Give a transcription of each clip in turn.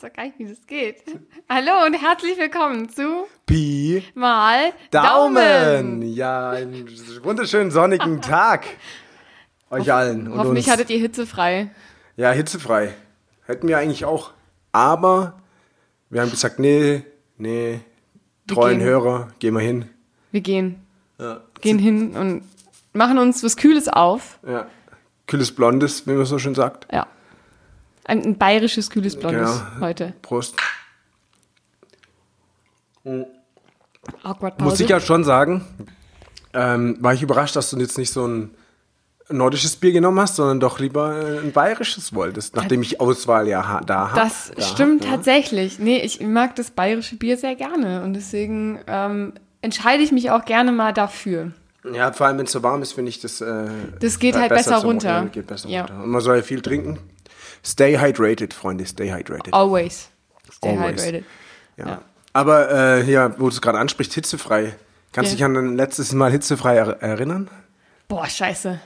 weiß doch gar nicht, wie das geht. Hallo und herzlich willkommen zu Pi Mal Daumen. Ja, einen wunderschönen sonnigen Tag euch allen und Hoffentlich uns. hattet ihr hitzefrei. Ja, hitzefrei. Hätten wir eigentlich auch. Aber wir haben gesagt, nee, nee, treuen gehen. Hörer, gehen wir hin. Wir gehen, Ja. gehen hin und machen uns was Kühles auf. ja. Kühles Blondes, wie man so schön sagt. Ja. Ein, ein bayerisches kühles Blondes Genau. heute. Prost. Awkward Pause. Muss ich ja schon sagen, ähm, war ich überrascht, dass du jetzt nicht so ein nordisches Bier genommen hast, sondern doch lieber äh, ein bayerisches wolltest, nachdem ich Auswahl ja da habe. Das stimmt tatsächlich. Nee, ich mag das bayerische Bier sehr gerne und deswegen ähm, entscheide ich mich auch gerne mal dafür. Ja, vor allem wenn es so warm ist, finde ich das. Äh, Das geht halt besser zum- runter. Geht besser Ja. runter. Und man soll ja viel trinken. Stay hydrated, Freunde, stay hydrated. Always. Stay Always. hydrated. ja. ja. Aber äh, hier, wo du es gerade ansprichst, hitzefrei. Kannst du Ja. dich an dein letztes Mal hitzefrei er erinnern? Boah, scheiße.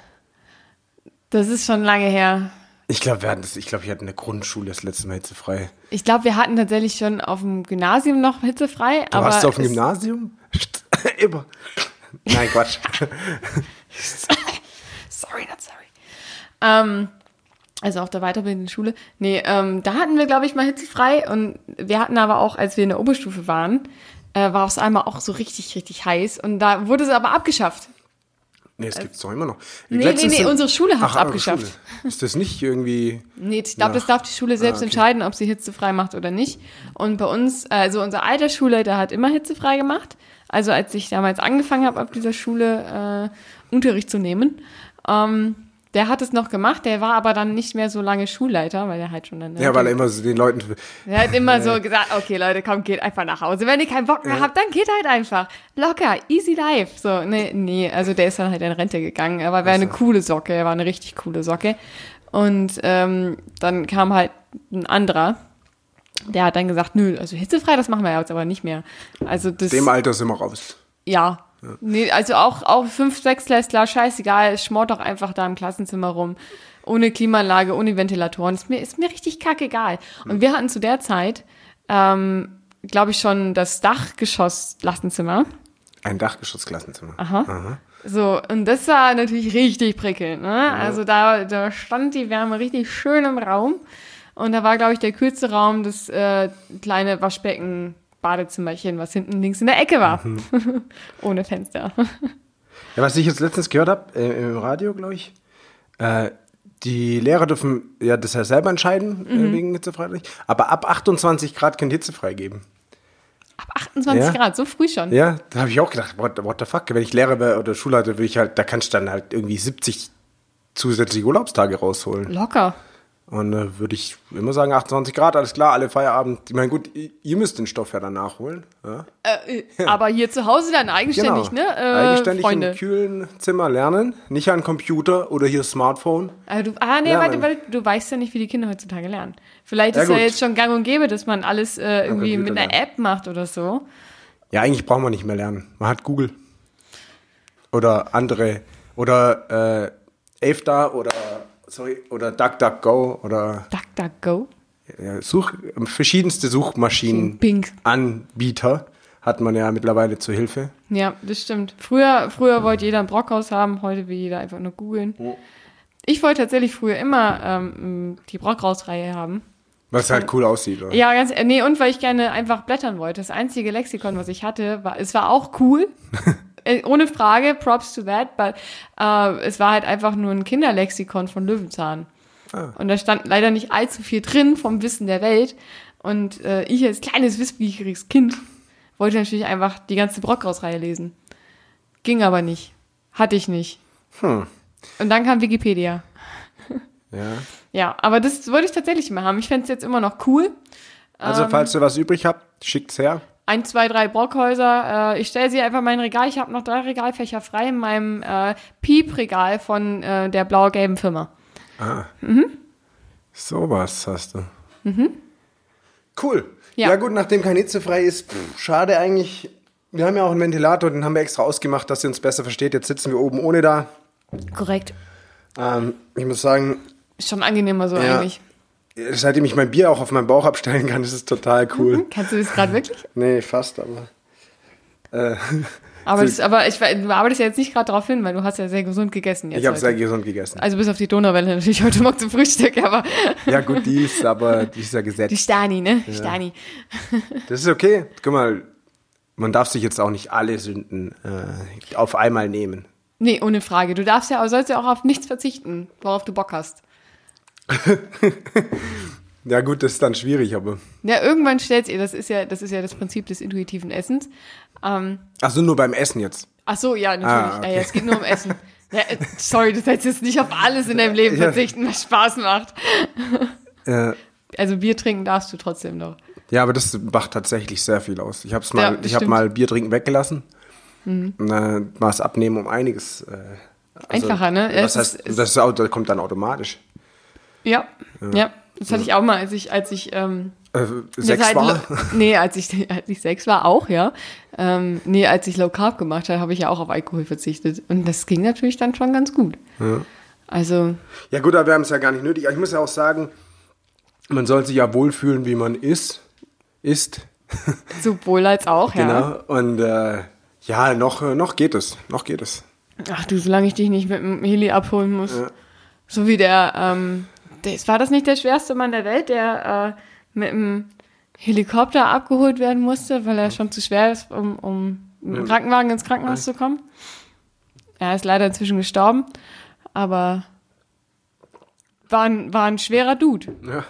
Das ist schon lange her. Ich glaube, wir hatten das, ich glaube, ich hatte in der Grundschule das letzte Mal hitzefrei. Ich glaube, wir hatten tatsächlich schon auf dem Gymnasium noch hitzefrei. Du aber warst du auf dem Gymnasium? Immer. Nein, Quatsch. Sorry, not sorry. Ähm, also auf der weiterbildenden Schule. Nee, ähm, da hatten wir, glaube ich, mal hitzefrei. Und wir hatten aber auch, als wir in der Oberstufe waren, äh, war es einmal auch so richtig, richtig heiß. Und da wurde es aber abgeschafft. Nee, es gibt's doch immer noch. Nee, nee, Letztens nee, unsere Schule Ach, eure abgeschafft. Schule. Ist das nicht irgendwie. Nee, ich glaube, das darf die Schule selbst Ah, okay. entscheiden, ob sie hitzefrei macht oder nicht. Und bei uns, also unser alter Schulleiter hat immer hitzefrei gemacht. Also als ich damals angefangen habe, auf dieser Schule äh, Unterricht zu nehmen, ähm, der hat es noch gemacht. Der war aber dann nicht mehr so lange Schulleiter, weil er halt schon dann. Ja, weil er immer so den Leuten. Er hat immer so gesagt, okay Leute, komm, geht einfach nach Hause. Wenn ihr keinen Bock mehr habt, dann geht halt einfach. Locker, easy life. So, nee, nee, also der ist dann halt in Rente gegangen. Aber er war eine coole Socke, er war eine richtig coole Socke. Und ähm, dann kam halt ein anderer, der hat dann gesagt, nö, also hitzefrei, das machen wir jetzt aber nicht mehr. Also das, Dem Alter sind wir raus. ja. Nee, also auch, auch fünf, sechs Klässler, scheißegal, es schmort doch einfach da im Klassenzimmer rum. Ohne Klimaanlage, ohne Ventilatoren. Ist mir, ist mir richtig kackegal. Und wir hatten zu der Zeit, ähm, glaube ich, schon das Dachgeschoss-Klassenzimmer. Ein Dachgeschossklassenzimmer. Aha. So, und das war natürlich richtig prickelnd. Ne? Also da, da stand die Wärme richtig schön im Raum. Und da war, glaube ich, der kühlste Raum das äh, kleine Waschbecken. Badezimmerchen, was hinten links in der Ecke war. Ohne Fenster. Ja, was ich jetzt letztens gehört habe, äh, im Radio, glaube ich, äh, die Lehrer dürfen ja das ja selber entscheiden, Mhm. äh, wegen hitzefrei. Aber ab 28 Grad könnt ihr hitzefrei geben. Ab 28 Ja. Grad, so früh schon. Ja, da habe ich auch gedacht, what, what the fuck? Wenn ich Lehrer wäre oder Schulleiter, würde ich halt, da kannst du dann halt irgendwie 70 zusätzliche Urlaubstage rausholen. Locker. Und äh, würde ich immer sagen, 28 Grad, alles klar, alle Feierabend. Ich meine, gut, ihr, müsst den Stoff ja dann nachholen. Ja? Äh, aber hier zu Hause dann eigenständig, Genau. ne? Äh, Eigenständig Freunde. im kühlen Zimmer lernen, nicht an Computer oder hier Smartphone. Also ah, nee, warte, warte, du weißt ja nicht, wie die Kinder heutzutage lernen. Vielleicht Ja, ist ja gut. jetzt schon gang und gäbe, dass man alles äh, irgendwie mit einer lernen. App macht oder so. Ja, eigentlich braucht man nicht mehr lernen. Man hat Google. Oder andere. Oder äh, AFDA oder, sorry, oder DuckDuckGo oder DuckDuckGo. Such, verschiedenste Suchmaschinen. Bing. Anbieter hat man ja mittlerweile zur Hilfe. Ja, das stimmt. Früher, früher wollte jeder ein Brockhaus haben, heute will jeder einfach nur googeln. Ich wollte tatsächlich früher immer ähm, die Brockhaus-Reihe haben. Was halt cool aussieht. Oder? Ja, ganz, nee, und weil ich gerne einfach blättern wollte. Das einzige Lexikon, was ich hatte, war, es war auch cool. Äh, Ohne Frage, props to that, but äh, es war halt einfach nur ein Kinderlexikon von Löwenzahn. Ah. Und da stand leider nicht allzu viel drin vom Wissen der Welt. Und äh, ich als kleines, wissbegieriges Kind wollte natürlich einfach die ganze Brockhaus-Reihe lesen. Ging aber nicht. Hatte ich nicht. Hm. Und dann kam Wikipedia. Ja. Ja, aber das wollte ich tatsächlich mal haben. Ich fände es jetzt immer noch cool. Also, falls ihr was übrig habt, schickt's her. Ein, zwei, drei Brockhäuser. Äh, ich stelle sie einfach in mein Regal. Ich habe noch drei Regalfächer frei in meinem äh, Piep-Regal von äh, der blau-gelben Firma. Sowas hast du. Cool. Ja. Ja. gut, nachdem kein hitzefrei ist, pff, schade eigentlich. Wir haben ja auch einen Ventilator, den haben wir extra ausgemacht, dass ihr uns besser versteht. Jetzt sitzen wir oben ohne da. Korrekt. Ähm, ich muss sagen, Ist schon angenehmer so Ja. eigentlich. Seitdem ich mein Bier auch auf meinen Bauch abstellen kann, ist es total cool. Kannst du das gerade wirklich? Nee, fast, aber. Äh, Aber, das, aber ich, du arbeitest ja jetzt nicht gerade darauf hin, weil du hast ja sehr gesund gegessen jetzt ich habe sehr gesund gegessen. Also bis auf die Donauwelle natürlich heute Morgen zum Frühstück, aber Ja, gut, die ist aber, die ist ja die gesetzt. Stani, ne? Die Stani. Das ist okay. Guck mal, man darf sich jetzt auch nicht alle Sünden äh, auf einmal nehmen. Nee, ohne Frage. Du darfst ja, aber sollst ja auch auf nichts verzichten, worauf du Bock hast. Ja, gut, das ist dann schwierig, aber. Ja, irgendwann stellt ihr, das ist ja, das ist ja das Prinzip des intuitiven Essens. Ähm, Ach so, nur beim Essen jetzt. ach so, ja, natürlich. Ah, okay. ja, ja, es geht nur um Essen. Ja, äh, sorry, du sollst jetzt nicht auf alles in deinem Leben Ja. verzichten, was Spaß macht. Äh, Also Bier trinken darfst du trotzdem noch. ja, aber das macht tatsächlich sehr viel aus. Ich habe Ja, mal, das ich stimmt. mal Bier trinken weggelassen. Und dann war es abnehmen um einiges. Äh, also, Einfacher, ne? Ja, Das heißt, das, ist, das kommt dann automatisch. Ja, ja. Das hatte ich auch mal, als ich, als ich ähm, Äh, sechs Zeit war. Nee, als ich, als ich sechs war, auch, ja. Ähm, nee, als ich Low Carb gemacht habe, habe ich ja auch auf Alkohol verzichtet. Und das ging natürlich dann schon ganz gut. Also, Ja gut, aber wir haben es ja gar nicht nötig. Ich muss ja auch sagen, man soll sich ja wohlfühlen, wie man ist. Ist. sowohl als auch, ja. Genau. Und äh, ja, noch, äh, noch geht es. Noch geht es. Ach du, solange ich dich nicht mit dem Heli abholen muss. So wie der, ähm, war das nicht der schwerste Mann der Welt, der äh, mit dem Helikopter abgeholt werden musste, weil er schon zu schwer ist, um, um mit dem Krankenwagen ins Krankenhaus zu kommen? Er ist leider inzwischen gestorben, aber war ein, war ein schwerer Dude. Ja.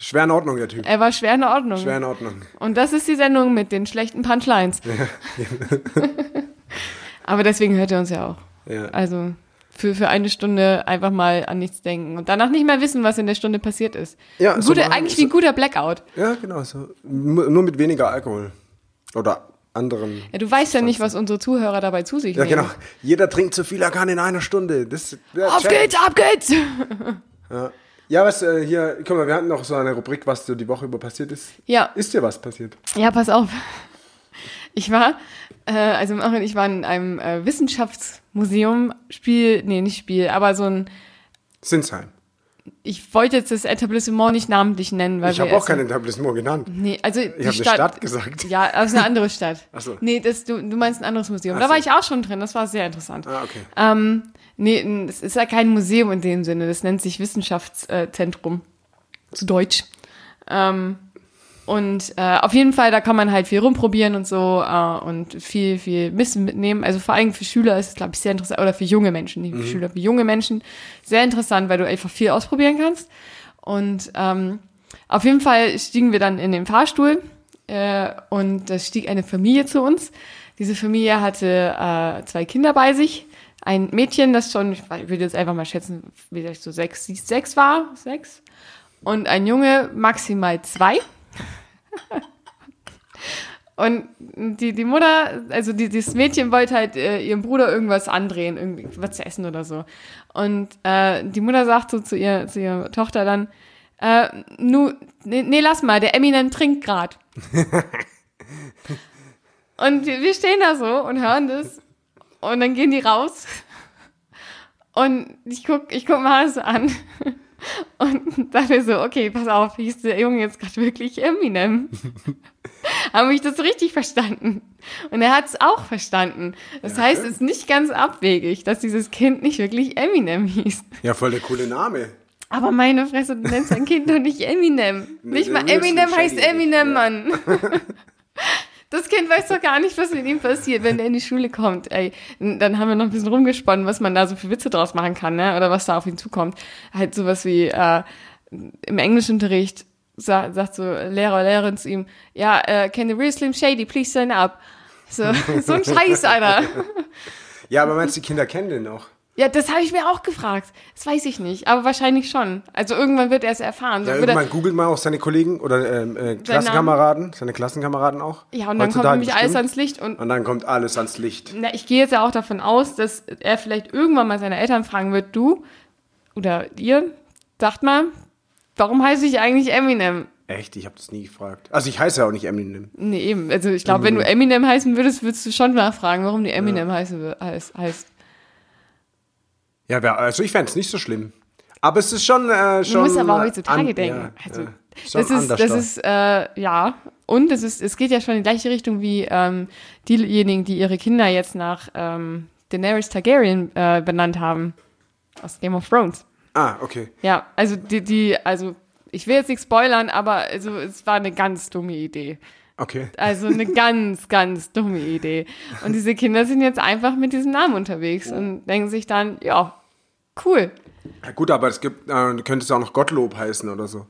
Schwer in Ordnung, der Typ. Er war schwer in Ordnung. Schwer in Ordnung. Und das ist die Sendung mit den schlechten Punchlines. aber deswegen hört er uns ja auch. Ja. Also für, für eine Stunde einfach mal an nichts denken und danach nicht mehr wissen, was in der Stunde passiert ist. Ja, ein so guter, eigentlich wie ein guter Blackout. Ja, genau. So. Nur mit weniger Alkohol. Oder anderen. Ja, du weißt ja nicht, was unsere Zuhörer dabei zu sich Ja, nehmen. genau. Jeder trinkt zu viel, er kann in einer Stunde. Das, ja, Auf check. geht's, ab geht's! Ja. ja, was äh, hier, guck mal, wir hatten noch so eine Rubrik, was so die Woche über passiert ist. Ja, Ist dir was passiert? ja, pass auf. Ich war, äh, also Marin und ich waren in einem äh, Wissenschaftsmuseum, Spiel, nee, nicht Spiel, aber so ein, Sinsheim. ich wollte jetzt das Etablissement nicht namentlich nennen, weil Ich habe auch kein Etablissement genannt. Nee, also Ich habe eine Stadt gesagt. Ja, aber es ist eine andere Stadt. Ach so. Nee, das, du, du meinst ein anderes Museum. Ach da war so. ich auch schon drin, das war sehr interessant. Ah, okay. Ähm, nee, es ist ja kein Museum in dem Sinne, das nennt sich Wissenschaftszentrum. Zu Deutsch. Ähm, und äh, auf jeden Fall, da kann man halt viel rumprobieren und so äh, und viel, viel Wissen mitnehmen. Also vor allem für Schüler ist es, glaube ich, sehr interessant, oder für junge Menschen, nicht für Schüler, für junge Menschen sehr interessant, weil du einfach viel ausprobieren kannst. Und ähm, auf jeden Fall stiegen wir dann in den Fahrstuhl äh, und da stieg eine Familie zu uns. Diese Familie hatte äh, zwei Kinder bei sich. Ein Mädchen, das schon, ich würde jetzt einfach mal schätzen, vielleicht so sechs, sechs war, sechs. Und ein Junge, maximal zwei. Und die, die Mutter, also die, dieses Mädchen wollte halt äh, ihrem Bruder irgendwas andrehen, irgendwie was zu essen oder so. Und äh, die Mutter sagt so zu, ihr, zu ihrer Tochter dann, äh, nu, nee, nee, lass mal, der Eminem trinkt grad. und wir, wir stehen da so und hören das. Und dann gehen die raus. Und ich guck, ich guck mal so an. Und dachte so, okay, pass auf, hieß der Junge jetzt gerade wirklich Eminem? Habe ich das richtig verstanden? Und er hat es auch verstanden. Das Ja, heißt, es ist nicht ganz abwegig, dass dieses Kind nicht wirklich Eminem hieß. Ja, voll der coole Name. Aber meine Fresse, du nennst dein Kind doch nicht Eminem. Nee, nicht mal Eminem heißt Shady Eminem, nicht, ja. Mann. Das Kind weiß doch gar nicht, was mit ihm passiert, wenn er in die Schule kommt. Ey, dann haben wir noch ein bisschen rumgesponnen, was man da so für Witze draus machen kann, ne? Oder was da auf ihn zukommt. Halt sowas wie äh, im Englischunterricht sa sagt so Lehrer Lehrerin zu ihm, ja, äh, can the real Slim Shady please stand up? So, so ein Scheiß, Alter. Ja, aber meinst du, die Kinder kennen den auch? Ja, das habe ich mir auch gefragt. Das weiß ich nicht, aber wahrscheinlich schon. Also irgendwann wird er es erfahren. So Ja, wird er, irgendwann googelt mal auch seine Kollegen oder ähm, äh, Klassenkameraden, seine Klassenkameraden auch. ja, und dann kommt nämlich alles bestimmt. ans Licht und Und dann kommt alles ans Licht. Na, ich gehe jetzt ja auch davon aus, dass er vielleicht irgendwann mal seine Eltern fragen wird, du oder ihr, sagt mal, warum heiße ich eigentlich Eminem? Echt, ich habe das nie gefragt. Also ich heiße ja auch nicht Eminem. Nee, eben. Also ich glaube, wenn du Eminem heißen würdest, würdest du schon nachfragen, warum du Eminem heißen, wir- heißt, heißt. Ja, also ich fände es nicht so schlimm. Aber es ist schon. Äh, schon Du musst aber heutzutage an- denken. Ja, also, ja. Das ist, das da. ist, äh, ja. Und es ist, es geht ja schon in die gleiche Richtung wie ähm, diejenigen, die ihre Kinder jetzt nach ähm, Daenerys Targaryen äh, benannt haben. Aus Game of Thrones. Ah, okay. Ja, also die, die, also ich will jetzt nicht spoilern, aber also es war eine ganz dumme Idee. Okay. Also eine ganz, ganz dumme Idee. Und diese Kinder sind jetzt einfach mit diesem Namen unterwegs und denken sich dann, ja, cool. Ja, gut, aber es gibt, äh, könnte es auch noch Gottlob heißen oder so.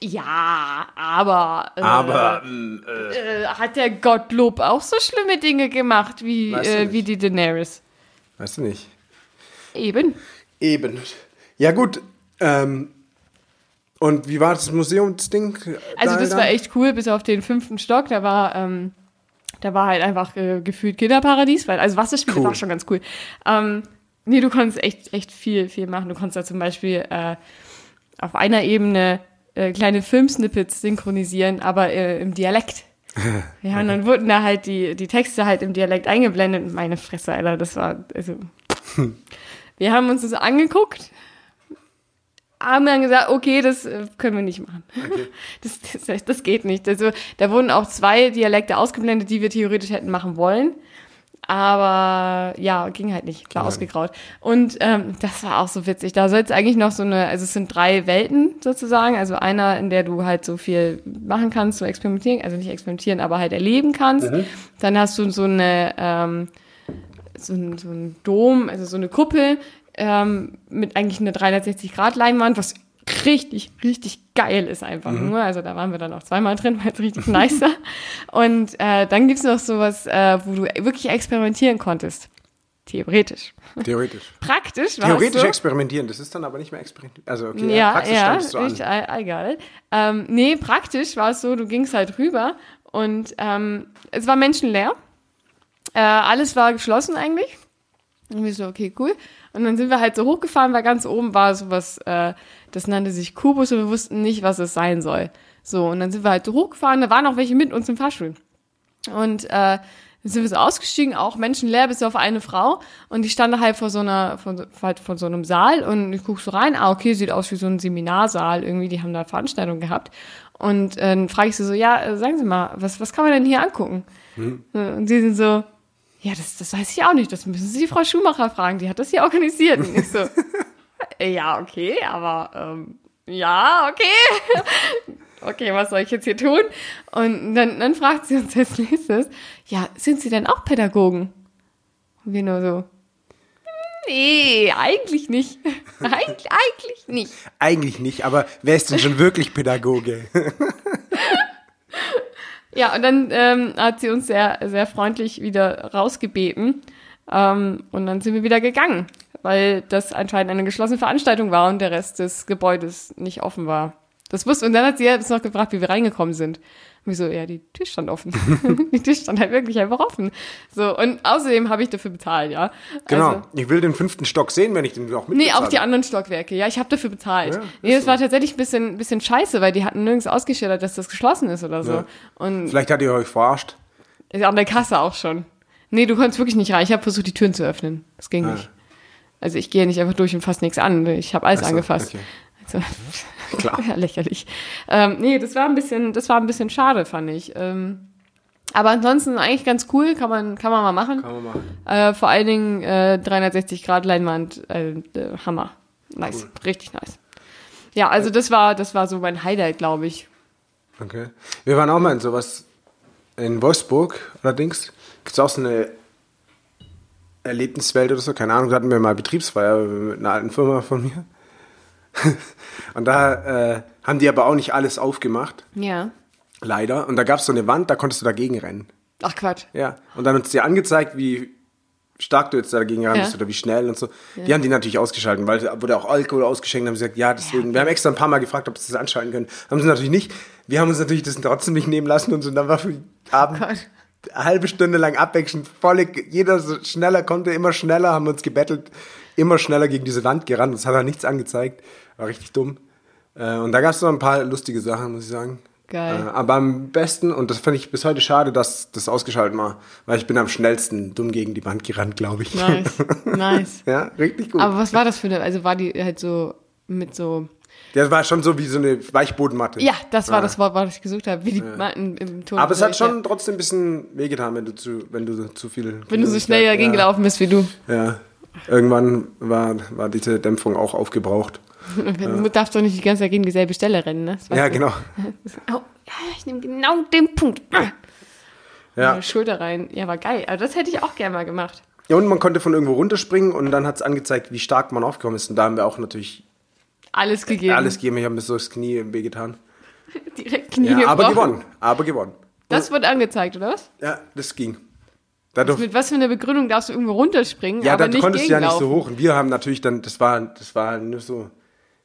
Ja, aber, äh, Aber, ähm, äh, äh, hat der Gottlob auch so schlimme Dinge gemacht wie, du äh, wie die Daenerys? weißt du nicht. Eben. Eben. Ja, gut. Ähm, und wie war das Museumsding? Also da das dann? war echt cool, bis auf den fünften Stock. Da war, ähm, da war halt einfach äh, gefühlt Kinderparadies, weil also Wasserspiele Cool. war schon ganz cool. Ähm, nee, du konntest echt, echt viel, viel machen. Du konntest da zum Beispiel äh, auf einer Ebene äh, kleine Filmsnippets synchronisieren, aber äh, im Dialekt. Ja, und dann wurden da halt die, die Texte halt im Dialekt eingeblendet. Und Meine Fresse, Alter, das war, also. Wir haben uns das angeguckt, haben dann gesagt, okay, das äh, können wir nicht machen. Das, das, das geht nicht. Also, da wurden auch zwei Dialekte ausgeblendet, die wir theoretisch hätten machen wollen. Aber ja, ging halt nicht, klar ausgegraut. Und ähm, das war auch so witzig. Da soll es eigentlich noch so eine, also es sind drei Welten sozusagen. Also einer, in der du halt so viel machen kannst, so experimentieren, also nicht experimentieren, aber halt erleben kannst. Dann hast du so eine, ähm, so ein, so ein Dom, also so eine Kuppel ähm, mit eigentlich einer 360-Grad-Leinwand, was richtig, richtig geil ist einfach nur. Also da waren wir dann auch zweimal drin, weil es richtig nice war. Und äh, dann gibt's noch sowas, äh, wo du wirklich experimentieren konntest. Theoretisch. Theoretisch. Praktisch war Theoretisch so. experimentieren, das ist dann aber nicht mehr experimentieren. Also, okay, Ja, praktisch ja, standest du an. richtig, e- egal. Ähm, nee, praktisch war es so, du gingst halt rüber und ähm, es war menschenleer. Äh, alles war geschlossen eigentlich. Und wir so, okay, cool. Und dann sind wir halt so hochgefahren, weil ganz oben war sowas, äh, das nannte sich Kubus und wir wussten nicht, was es sein soll. So, und dann sind wir halt so hochgefahren, da waren auch welche mit uns im Fahrstuhl. Und äh, dann sind wir so ausgestiegen, auch menschenleer, bis auf eine Frau. Und die stand halt vor so einer, so- halt vor so einem Saal und ich guck so rein, ah, okay, sieht aus wie so ein Seminarsaal, irgendwie, die haben da Veranstaltungen gehabt. Und äh, dann frage ich sie so, ja, äh, sagen Sie mal, was, was kann man denn hier angucken? Und sie sind so, ja, das, das weiß ich auch nicht, das müssen Sie die Frau Schumacher fragen, die hat das hier organisiert. Und ich so, ja, okay, aber ähm, ja, okay. okay, was soll ich jetzt hier tun? Und dann, dann fragt sie uns als nächstes, ja, sind Sie denn auch Pädagogen? Und wir nur so, nee, eigentlich nicht. Eig eigentlich nicht. Eigentlich nicht, aber wer ist denn schon wirklich Pädagoge? Ja, und dann ähm, hat sie uns sehr, sehr freundlich wieder rausgebeten. Ähm, und dann sind wir wieder gegangen, weil das anscheinend eine geschlossene Veranstaltung war und der Rest des Gebäudes nicht offen war. Das wusste, und dann hat sie uns noch gefragt, wie wir reingekommen sind. Und wir so, ja, die Tür stand offen. die Tür stand halt wirklich einfach offen. So, und außerdem habe ich dafür bezahlt, ja. Genau. Also, ich will den fünften Stock sehen, wenn ich den auch mit Nee, auch die anderen Stockwerke. Ja, ich habe dafür bezahlt. Ja, nee, das so. war tatsächlich ein bisschen, bisschen scheiße, weil die hatten nirgends ausgeschildert, dass das geschlossen ist oder so. Ja. Und Vielleicht hat ihr euch verarscht. an der Kasse auch schon. Nee, du konntest wirklich nicht rein. Ich habe versucht, die Türen zu öffnen. Das ging Ah. nicht. Also ich gehe nicht einfach durch und fasse nichts an. Ich habe alles so, angefasst. okay. Also, Klar. ja, lächerlich. Ähm, nee, das war ein bisschen, das war ein bisschen schade, fand ich. Ähm, aber ansonsten eigentlich ganz cool, kann man, kann man mal machen. Kann man machen. Äh, vor allen Dingen äh, 360 Grad Leinwand, äh, Hammer. Nice, richtig nice. Ja, also das war, das war so mein Highlight, glaube ich. Okay. Wir waren auch mal in sowas in Wolfsburg, allerdings. Gibt es auch so eine Erlebniswelt oder so, keine Ahnung, da hatten wir mal Betriebsfeier mit einer alten Firma von mir. Und da äh, haben die aber auch nicht alles aufgemacht, Ja. leider. Und da gab es so eine Wand, da konntest du dagegen rennen. Ach Quatsch. Ja. Und dann hat es dir angezeigt, wie stark du jetzt dagegen ran Ja. bist oder wie schnell und so. Die haben die natürlich ausgeschalten, weil da wurde auch Alkohol ausgeschenkt, haben gesagt, ja, deswegen. Wir haben extra ein paar Mal gefragt, ob sie das anschalten können. Haben sie natürlich nicht. Wir haben uns natürlich das trotzdem nicht nehmen lassen und so. Und dann war für den Abend Gott. Halbe Stunde lang abwechselnd, volle, jeder so schneller konnte, immer schneller, haben uns gebettelt, immer schneller gegen diese Wand gerannt. Das hat halt nichts angezeigt. War richtig dumm. Äh, Und da gab es noch ein paar lustige Sachen, muss ich sagen. Geil. Äh, Aber am besten, und das fand ich bis heute schade, dass das ausgeschaltet war, weil ich bin am schnellsten dumm gegen die Wand gerannt, glaube ich. Nice. nice. ja, richtig gut. Aber was war das für eine, also war die halt so mit so. Der war schon so wie so eine Weichbodenmatte. Ja, das war Ah. das Wort, was ich gesucht habe, wie die Matten im Ton. Aber es hat schon trotzdem ein bisschen wehgetan, wenn du zu, wenn du zu viel. Wenn du so schnell dagegen ja, gelaufen bist wie du. Ja. Irgendwann war, war diese Dämpfung auch aufgebraucht. Du darfst doch nicht die ganze Zeit gegen dieselbe Stelle rennen, ne? Das Ja, genau. Au, ja, ich nehme genau den Punkt. Ja. Schulter rein. Ja, war geil. Aber das hätte ich auch gerne mal gemacht. ja, und man konnte von irgendwo runterspringen und dann hat es angezeigt, wie stark man aufgekommen ist. Und da haben wir auch natürlich Alles gegeben. alles gegeben. Ich habe mir so das Knie wehgetan. Direkt Knie Ja, aber gewonnen. Aber gewonnen. Das wird angezeigt, oder was? Ja, das ging. Dadurch, Mit was für einer Begründung darfst du irgendwo runterspringen, ja, aber da nicht konntest du ja nicht so hoch. Und wir haben natürlich dann, das war, das war nur so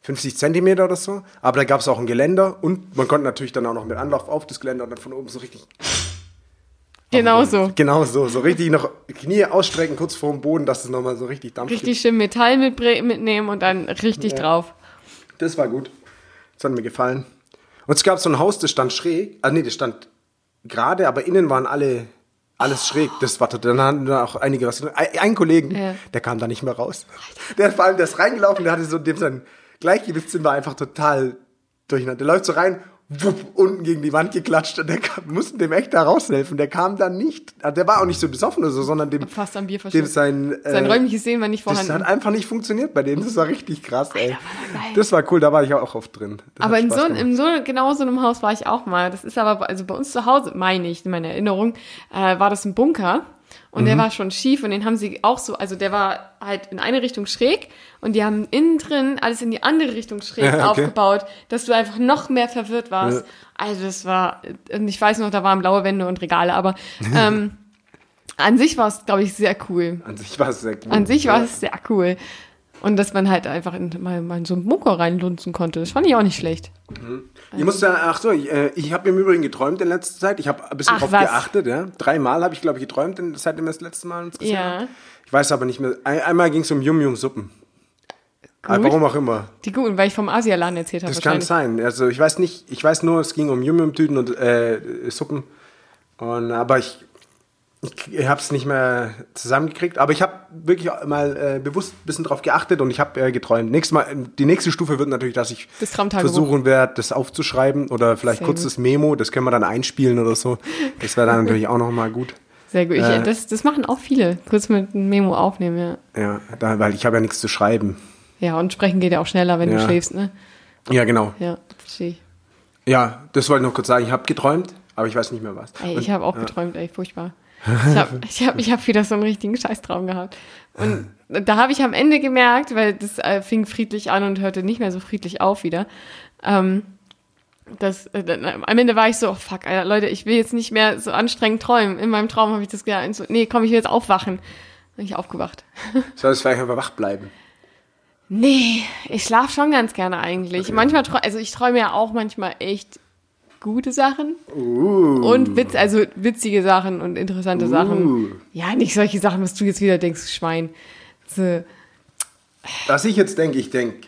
50 Zentimeter oder so. Aber da gab es auch ein Geländer und man konnte natürlich dann auch noch mit Anlauf auf das Geländer und dann von oben so richtig. Genau so. Genau so. So richtig noch Knie ausstrecken, kurz vor dem Boden, dass es nochmal so richtig Dampf Richtig schön Metall mitbre- mitnehmen und dann richtig drauf. Das war gut. Das hat mir gefallen. Und es gab so ein Haus, das stand schräg. Ah, nee, das stand gerade, aber innen waren alle. Alles schräg, das war total- dann hatten da auch einige was. Ein, Kollegen, Ja. der kam da nicht mehr raus. Der vor allem, der ist reingelaufen, der hatte so, dem sein Gleichgewichtssinn war einfach total durcheinander. Der läuft so rein, wupp, unten gegen die Wand geklatscht und der kam, mussten dem echt da raushelfen. Der kam dann nicht, also der war auch nicht so besoffen oder so, sondern dem, Fast am Bier dem sein, Sein äh, räumliches Sehen war nicht das vorhanden. hat einfach nicht funktioniert bei dem. Das war richtig krass, ey. Das war cool, da war ich auch oft drin. Das Aber in so, gemacht. in so, genau so einem Haus war ich auch mal. Das ist aber, also bei uns zu Hause, meine ich, in meiner Erinnerung, äh, war das ein Bunker. Und Mhm. der war schon schief und den haben sie auch so, also der war halt in eine Richtung schräg und die haben innen drin alles in die andere Richtung schräg Ja, okay. aufgebaut, dass du einfach noch mehr verwirrt warst. Ja. Also das war, und ich weiß noch, da waren blaue Wände und Regale, aber ähm, an sich war es, glaube ich, sehr cool. An sich war es sehr cool. An sich war es sehr cool. Und dass man halt einfach in, mal, mal in so einen Bunker reinlunzen konnte. Das fand ich auch nicht schlecht. Ich musste, ach so, ich, äh, ich habe im Übrigen geträumt in letzter Zeit. Ich habe ein bisschen Ach, drauf was? geachtet. Ja. Dreimal habe ich, glaube ich, geträumt, in- seitdem wir das letzte Mal uns gesehen Ja. haben. Ich weiß aber nicht mehr. Ein, einmal ging es um Yum-Yum-Suppen. Aber Gut. Warum auch immer. Die guten, weil ich vom Asialaden erzählt habe. Das kann sein. Also ich weiß nicht, ich weiß nur, es ging um Yum-Yum-Tüten und äh, Suppen. Und, aber ich, ich habe es nicht mehr zusammengekriegt. Aber ich habe wirklich mal äh, bewusst ein bisschen drauf geachtet und ich habe äh, geträumt. Nächstes mal, die nächste Stufe wird natürlich, dass ich Das versuchen werde, das aufzuschreiben oder vielleicht Sehr kurz gut. das Memo. Das können wir dann einspielen oder so. Das wäre dann natürlich auch nochmal gut. Sehr gut. Ich, Äh. das, das machen auch viele. Kurz mit einem Memo aufnehmen, ja. Ja, da, weil ich habe ja nichts zu schreiben. Ja, und sprechen geht ja auch schneller, wenn du Ja. schläfst, ne? Ja, genau. Ja, verstehe. Ja, das wollte ich noch kurz sagen. Ich habe geträumt, aber ich weiß nicht mehr was. Ey, Und- ich habe auch geträumt, ey, furchtbar. Ich habe ich hab, ich hab wieder so einen richtigen Scheißtraum gehabt. Und da habe ich am Ende gemerkt, weil das äh, fing friedlich an und hörte nicht mehr so friedlich auf wieder. Ähm, das, äh, dann, am Ende war ich so, oh, fuck, Alter, Leute, ich will jetzt nicht mehr so anstrengend träumen. In meinem Traum habe ich das gedacht. So, nee, komm, ich will jetzt aufwachen. Bin ich aufgewacht. Soll es vielleicht einfach wach bleiben? Nee, ich schlafe schon ganz gerne eigentlich. Manchmal träume, also ich träume ja auch manchmal echt gute Sachen Uh. und Witz, also witzige Sachen und interessante Sachen. Ja, nicht solche Sachen, was du jetzt wieder denkst, Schwein. So, Was ich jetzt denke, ich denke,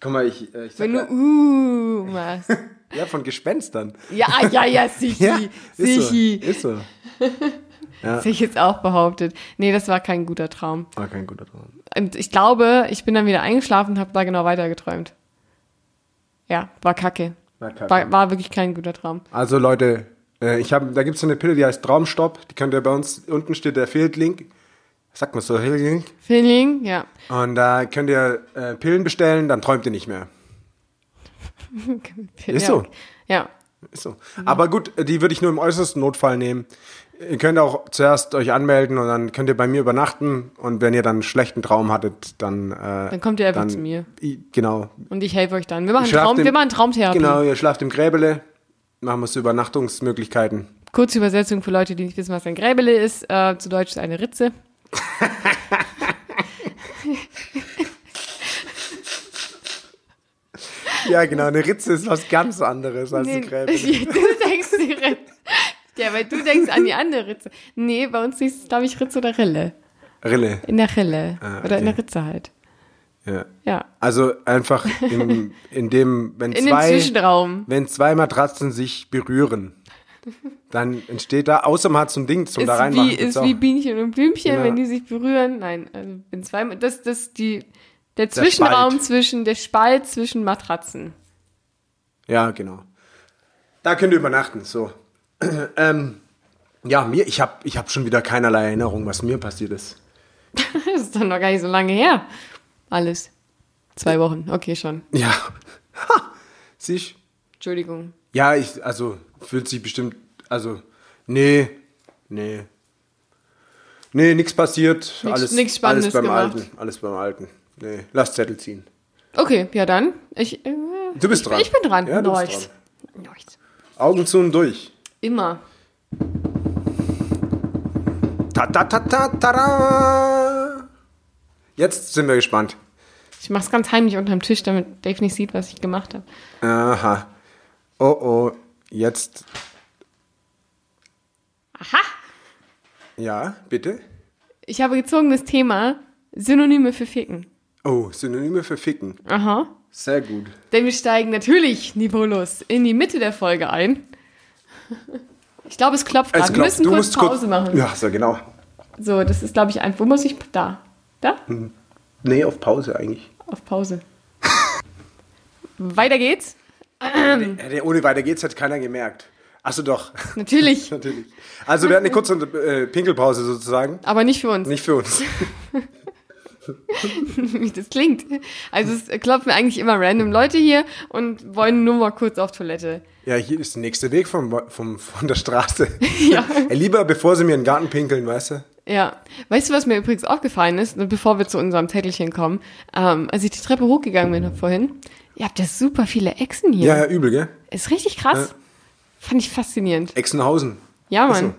guck mal, ich, äh, ich sag wenn du ja, uh machst. ja, von Gespenstern. Ja, ja, ja, sichi, ist so. sichi. Ist so. Das hätte ich jetzt auch behauptet. Nee, das war kein guter Traum. War kein guter Traum. Und ich glaube, ich bin dann wieder eingeschlafen und habe da genau weitergeträumt. Ja, war kacke. War kacke. War, war wirklich kein guter Traum. Also Leute, äh, ich hab, da gibt es so eine Pille, die heißt Traumstopp. Die könnt ihr bei uns, unten steht der Affiliate-Link. Sagt man so, Affiliate-Link. Feeling, ja. Und da könnt ihr äh, Pillen bestellen, dann träumt ihr nicht mehr. Ist ja. so. Ja. Ist so. Aber gut, die würde ich nur im äußersten Notfall nehmen. Ihr könnt auch zuerst euch anmelden und dann könnt ihr bei mir übernachten. Und wenn ihr dann einen schlechten Traum hattet, dann. Äh, Dann kommt ihr einfach zu mir. Genau. Und ich helfe euch dann. Wir machen, Traum, im- wir machen Traumtherapie. Genau, ihr schlaft im Gräbele. Machen wir so Übernachtungsmöglichkeiten. Kurze Übersetzung für Leute, die nicht wissen, was ein Gräbele ist. Äh, zu Deutsch ist eine Ritze. Ja, genau. Eine Ritze ist was ganz anderes als ein Nee, Gräbele. du denkst die Ritze. Ja, weil du denkst an die andere Ritze. Nee, bei uns ist es, glaube ich, Ritze oder Rille. Rille. In der Rille. Ah, Oder in der okay. Ritze halt. Ja. Ja. Also einfach im, in dem, wenn In zwei, wenn zwei Matratzen sich berühren, dann entsteht da, außer man hat so ein Ding zum Ist, da reinmachen. wie, ist auch. wie Bienchen und Blümchen, wenn die sich berühren. Nein, also in zwei, das, das, die, Der Zwischenraum Spalt. zwischen, der Spalt zwischen Matratzen. Ja, genau. Da könnt ihr übernachten, so. ähm, ja, mir, ich habe ich hab schon wieder keinerlei Erinnerung, was mir passiert ist. Das ist doch noch gar nicht so lange her. Alles. Zwei Wochen, okay, schon. Ja. Ha, siehst Entschuldigung. Ja, ich, also, fühlt sich bestimmt, also, nee, nee. Nee, nichts passiert. Nix- alles, nix Spannendes alles beim gemacht. Alten. Alles beim Alten. Nee, lass Zettel ziehen. Okay, ja dann. Ich, äh, Du bist dran. Ich bin dran. Ja, du bist Nice. Nice. Augen zu und durch. Immer. Ta ta ta ta ta. Jetzt sind wir gespannt. Ich mach's ganz heimlich unterm Tisch, damit Dave nicht sieht, was ich gemacht habe. Aha. Oh oh, jetzt. Aha! Ja, bitte? Ich habe gezogenes Thema Synonyme für Ficken. Oh, Synonyme für Ficken. Aha. Sehr gut. Denn wir steigen natürlich niveaulos in die Mitte der Folge ein. Ich glaube, es klopft gerade. Wir müssen Du kurz musst Pause kurz, machen. Ja, so genau. So, das ist, glaube ich, ein. Wo muss ich. Da. Da? Nee, auf Pause eigentlich. Auf Pause. Weiter geht's. Hätte ohne weiter geht's, hat keiner gemerkt. Achso, doch. Natürlich. Natürlich. Also, wir hatten eine kurze äh, Pinkelpause sozusagen. Aber nicht für uns. Nicht für uns. Wie das klingt. Also es klopfen eigentlich immer random Leute hier und wollen nur mal kurz auf Toilette. Ja, hier ist der nächste Weg vom, vom, von der Straße. Ja. Ey, lieber bevor sie mir in den Garten pinkeln, weißt du? Ja. Weißt du, was mir übrigens aufgefallen ist, bevor wir zu unserem Zettelchen kommen? Ähm, als ich die Treppe hochgegangen bin vorhin, ihr habt ja super viele Echsen hier. Ja, ja, übel, gell? Ist richtig krass. Fand ich faszinierend. Exenhausen. Ja. Mann.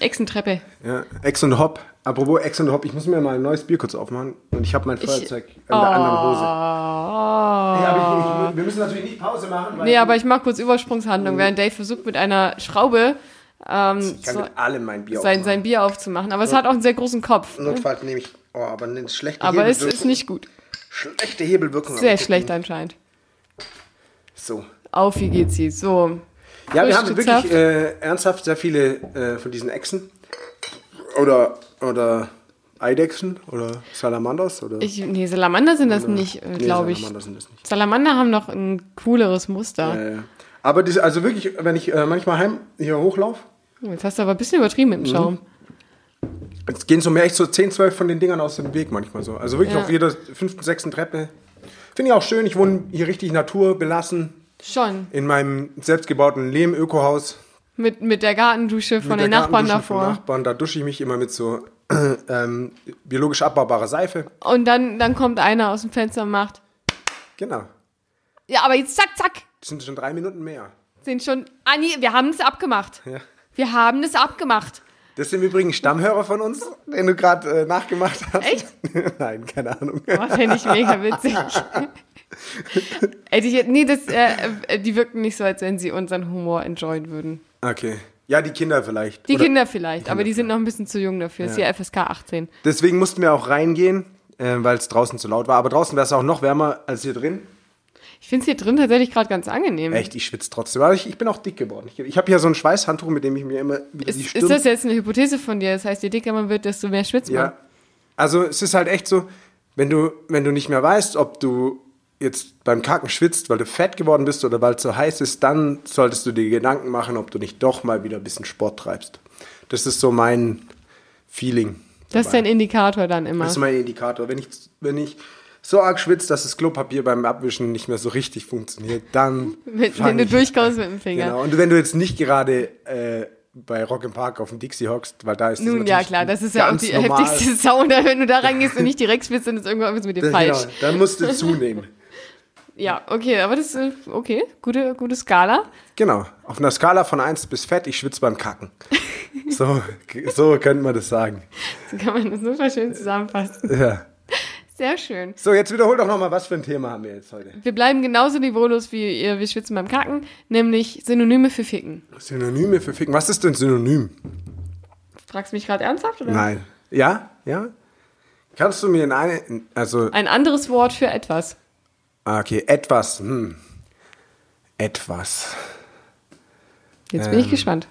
Echsentreppe. Ja, Ex und Hop. Apropos Ex und Hop, ich muss mir mal ein neues Bier kurz aufmachen. Und ich habe mein Feuerzeug in der anderen Hose. Oh. Ja, aber ich, wir müssen natürlich nicht Pause machen, Nee, aber ich mache kurz Übersprungshandlung, während Dave versucht mit einer Schraube ähm, ich kann so, mit allem mein Bier sein, aufmachen. sein Bier aufzumachen. Aber es hat auch einen sehr großen Kopf. Notfalls nehme ich, oh, aber eine schlechte Aber es Hebelwirkung. ist nicht gut. Schlechte Hebelwirkung. Sehr aber schlecht anscheinend. So. Auf, wie geht's sie? So. Ja, wir haben wirklich äh, ernsthaft sehr viele äh, von diesen Echsen. Oder, oder Eidechsen oder Salamanders. Oder Ich, nee, Salamander sind das nicht, äh, Nee, glaube ich. Salamander sind das nicht. Salamander haben noch ein cooleres Muster. Äh, aber diese, also wirklich, wenn ich äh, manchmal heim hier hochlaufe, Oh, Jetzt hast du aber ein bisschen übertrieben Mhm. mit dem Schaum. jetzt gehen so mehr echt so 10, 12 von den Dingern aus dem Weg manchmal so. Also wirklich Ja. auf jeder fünften, sechsten Treppe. Finde ich auch schön. Ich wohne hier richtig naturbelassen Schon. in meinem selbstgebauten Lehm-Ökohaus. Mit, mit der Gartendusche von Mit den Nachbarn davor. Nachbarn, da dusche ich mich immer mit so ähm, biologisch abbaubarer Seife. Und dann, dann kommt einer aus dem Fenster und macht. Genau. Ja, aber jetzt zack, zack. Das sind schon drei Minuten mehr. Sind schon. Ah, nee, wir haben es abgemacht. Ja. Wir haben es abgemacht. Das sind übrigens Stammhörer von uns, den du gerade äh, nachgemacht hast. Echt? Nein, keine Ahnung. Oh, Fände ich mega witzig. Ich jetzt, nee, das, äh, äh, die wirken nicht so, als wenn sie unseren Humor enjoyen würden. Okay. Ja, die Kinder vielleicht. Die Oder- Kinder vielleicht, aber die sind noch ein bisschen zu jung dafür. Ist Ja. ja FSK 18. Deswegen mussten wir auch reingehen, äh, weil es draußen zu laut war. Aber draußen wäre es auch noch wärmer als hier drin. Ich finde es hier drin tatsächlich gerade ganz angenehm. Echt, ich schwitze trotzdem. Aber ich, ich bin auch dick geworden. Ich, ich habe hier so ein Schweißhandtuch, mit dem ich mir immer wieder die Ist, Stirn... ist das jetzt eine Hypothese von dir? Das heißt, je dicker man wird, desto mehr schwitzt man. Ja. Also es ist halt echt so, wenn du, wenn du nicht mehr weißt, ob du jetzt beim Kacken schwitzt, weil du fett geworden bist oder weil es so heiß ist, dann solltest du dir Gedanken machen, ob du nicht doch mal wieder ein bisschen Sport treibst. Das ist so mein Feeling. Das ist dein Indikator dann immer. Das ist mein Indikator. Wenn ich, wenn ich so arg schwitze, dass das Klopapier beim Abwischen nicht mehr so richtig funktioniert, dann. Wenn, wenn du durchkommst mit dem Finger. Genau. Und wenn du jetzt nicht gerade äh, bei Rock im Park auf dem Dixie hockst, weil da ist das Nun, ja natürlich klar, das ist ja auch die normal. heftigste Sound. Wenn du da reingehst und nicht direkt schwitzt, dann ist irgendwas mit dir Das- falsch. Genau, dann musst du zunehmen. Ja, okay, aber das ist äh, okay. Gute, gute Skala. Genau. Auf einer Skala von 1 bis fett, ich schwitze beim Kacken. So, so könnte man das sagen. So kann man das super schön zusammenfassen. Ja. Sehr schön. So, jetzt wiederhol doch nochmal, was für ein Thema haben wir jetzt heute? Wir bleiben genauso niveaulos wie ihr, wir schwitzen beim Kacken, nämlich Synonyme für Ficken. Synonyme für Ficken. Was ist denn Synonym? Fragst du mich gerade ernsthaft? Oder? Nein. Ja? Ja? Kannst du mir in eine, also, Ein anderes Wort für etwas. Ah, okay, etwas, hm. Etwas. Jetzt bin ich Ähm. gespannt.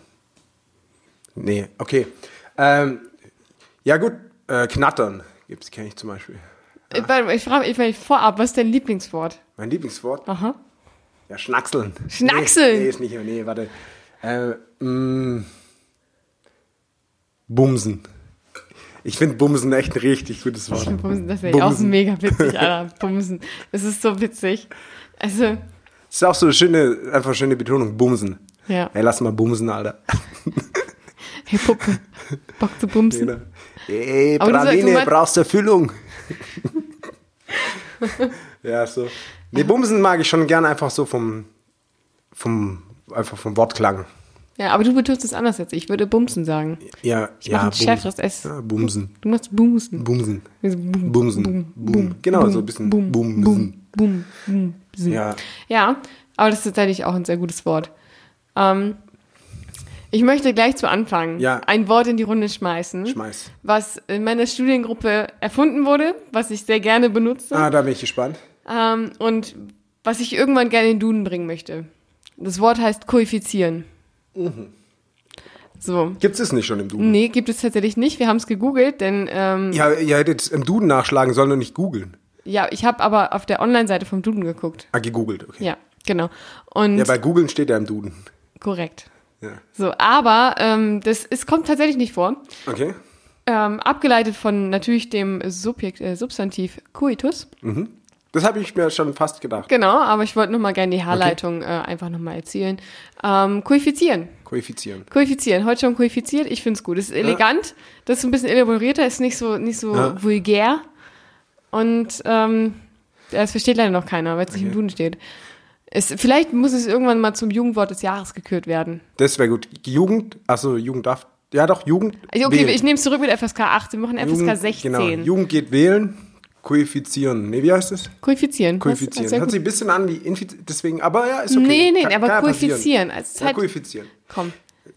Nee, okay. Ähm, ja gut, äh, Knattern gibt's, kenne ich zum Beispiel. Äh, warte mal, Ich frage mich ich vorab, was ist dein Lieblingswort? Mein Lieblingswort? Aha. Ja, Schnackseln. Schnackseln? Nee, nee ist nicht, nee, warte. Äh, mh, Bumsen. Ich finde Bumsen echt ein richtig gutes Wort. Bumsen, das wäre auch mega witzig, Alter. Bumsen. Das ist so witzig. Also, Das ist auch so eine schöne, einfach schöne Betonung. Bumsen. ja. Ey, lass mal bumsen, Alter. Hey, Puppe. Bock zu bumsen. Genau. Ey, Praline, du brauchst du Erfüllung? ja, so. Nee, Bumsen mag ich schon gern einfach so vom, vom, einfach vom Wortklang. Ja, aber du betonst es anders jetzt. Ich würde bumsen sagen. Ja, Ich ja, Bumsen. schärferes S. Ja, Bumsen. Du machst bumsen. Bumsen. Bum, Bumsen. bum, Bum. bum, Genau, bum, so ein bisschen bum, Bumsen. Bum, bum, bumsen. Ja. Ja, aber das ist tatsächlich auch ein sehr gutes Wort. Ähm, ich möchte gleich zu Anfang Ja. ein Wort in die Runde schmeißen, Schmeiß. was in meiner Studiengruppe erfunden wurde, was ich sehr gerne benutze Ah, da bin ich gespannt. ähm, und was ich irgendwann gerne in den Duden bringen möchte. Das Wort heißt koeffizieren. Mhm. So. Gibt es nicht schon im Duden? Nee, gibt es tatsächlich nicht. Wir haben es gegoogelt, denn ähm, Ja, ihr hättet im Duden nachschlagen sollen und nicht googeln. ja, ich habe aber auf der Online-Seite vom Duden geguckt. Ah, gegoogelt, okay. Ja, genau. Und Ja, bei googeln steht ja im Duden. korrekt. Ja. So, aber ähm, das es kommt tatsächlich nicht vor. Okay. Ähm, abgeleitet von natürlich dem Subjekt, äh, Substantiv coitus. Das habe ich mir schon fast gedacht. Genau, aber ich wollte nochmal gerne die Herleitung äh, einfach nochmal erzählen. Ähm, koeffizieren. Koeffizieren. Koeffizieren. Heute schon koeffiziert. Ich finde es gut. Es ist elegant. Das ist ein bisschen elaborierter, ist nicht so, nicht so Ja. vulgär. Und ähm, das versteht leider noch keiner, weil es nicht im Okay. Duden steht. Es, vielleicht muss es irgendwann mal zum Jugendwort des Jahres gekürt werden. Das wäre gut. Jugend, achso, Jugend darf. Ja, doch, Jugend. Also, okay, wählen. ich nehme es zurück mit FSK 18. Wir machen FSK Jugend, 16. Genau. Jugend geht wählen. Koeffizieren. Nee, wie heißt das? Koeffizieren. Das- Koeffizieren. das ist Hört sich ein bisschen an wie Infiz deswegen, aber ja, ist okay. Nee, nee, Kann- aber kann ja koeffizieren. Also ist Ja, halt, koeffizieren. komm.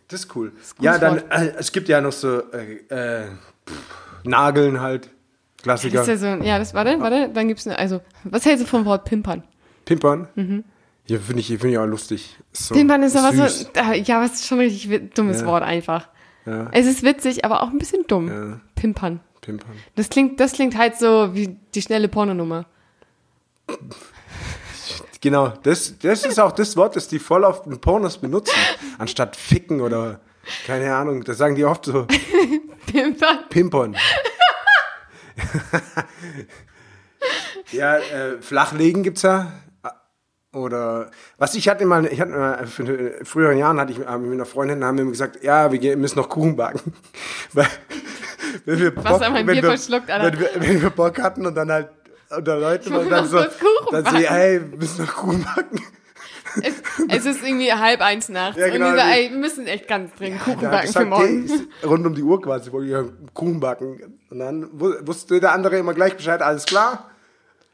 Das ist cool. ein ja, gutes dann, äh, es gibt ja noch so äh, äh, pff, Nageln halt. Klassiker. Das ist ja so, ja, das, warte, warte, dann gibt's eine, also, was hältst du vom Wort pimpern? Pimpern. Hier finde ich, hier find ich auch lustig. So Pimpern ist aber so, ja, was ist schon ein richtig dummes Ja. Wort einfach. Ja, Es ist witzig, aber auch ein bisschen dumm. Ja. Pimpern. Pimpern. Das klingt, das klingt halt so wie die schnelle Pornonummer. Genau, das, das ist auch das Wort, das die voll auf den Pornos benutzen. Anstatt ficken oder, keine Ahnung, das sagen die oft so, Pimpern. pimpern. ja, äh, flachlegen gibt's ja. Oder, was ich hatte mal, ich hatte mal, für in früheren Jahren hatte ich mit einer Freundin, haben wir immer gesagt, ja, wir müssen noch Kuchen backen. Weil, wenn wir Bock, Was haben wir ein wenn Bier verschluckt, Alter? wenn wir, wenn wir Bock hatten und dann halt unter Leuten und dann so, Kuchen dann so, hey, wir müssen noch Kuchen backen. Es, es ist irgendwie halb eins nachts. Ja, genau, und wir, so, wie- ey, wir müssen echt ganz dringend Kuchen Ja, backen das für morgen. ist rund um die Uhr quasi, wollte ich Kuchen backen. Und dann wu- wusste der andere immer gleich Bescheid, alles klar.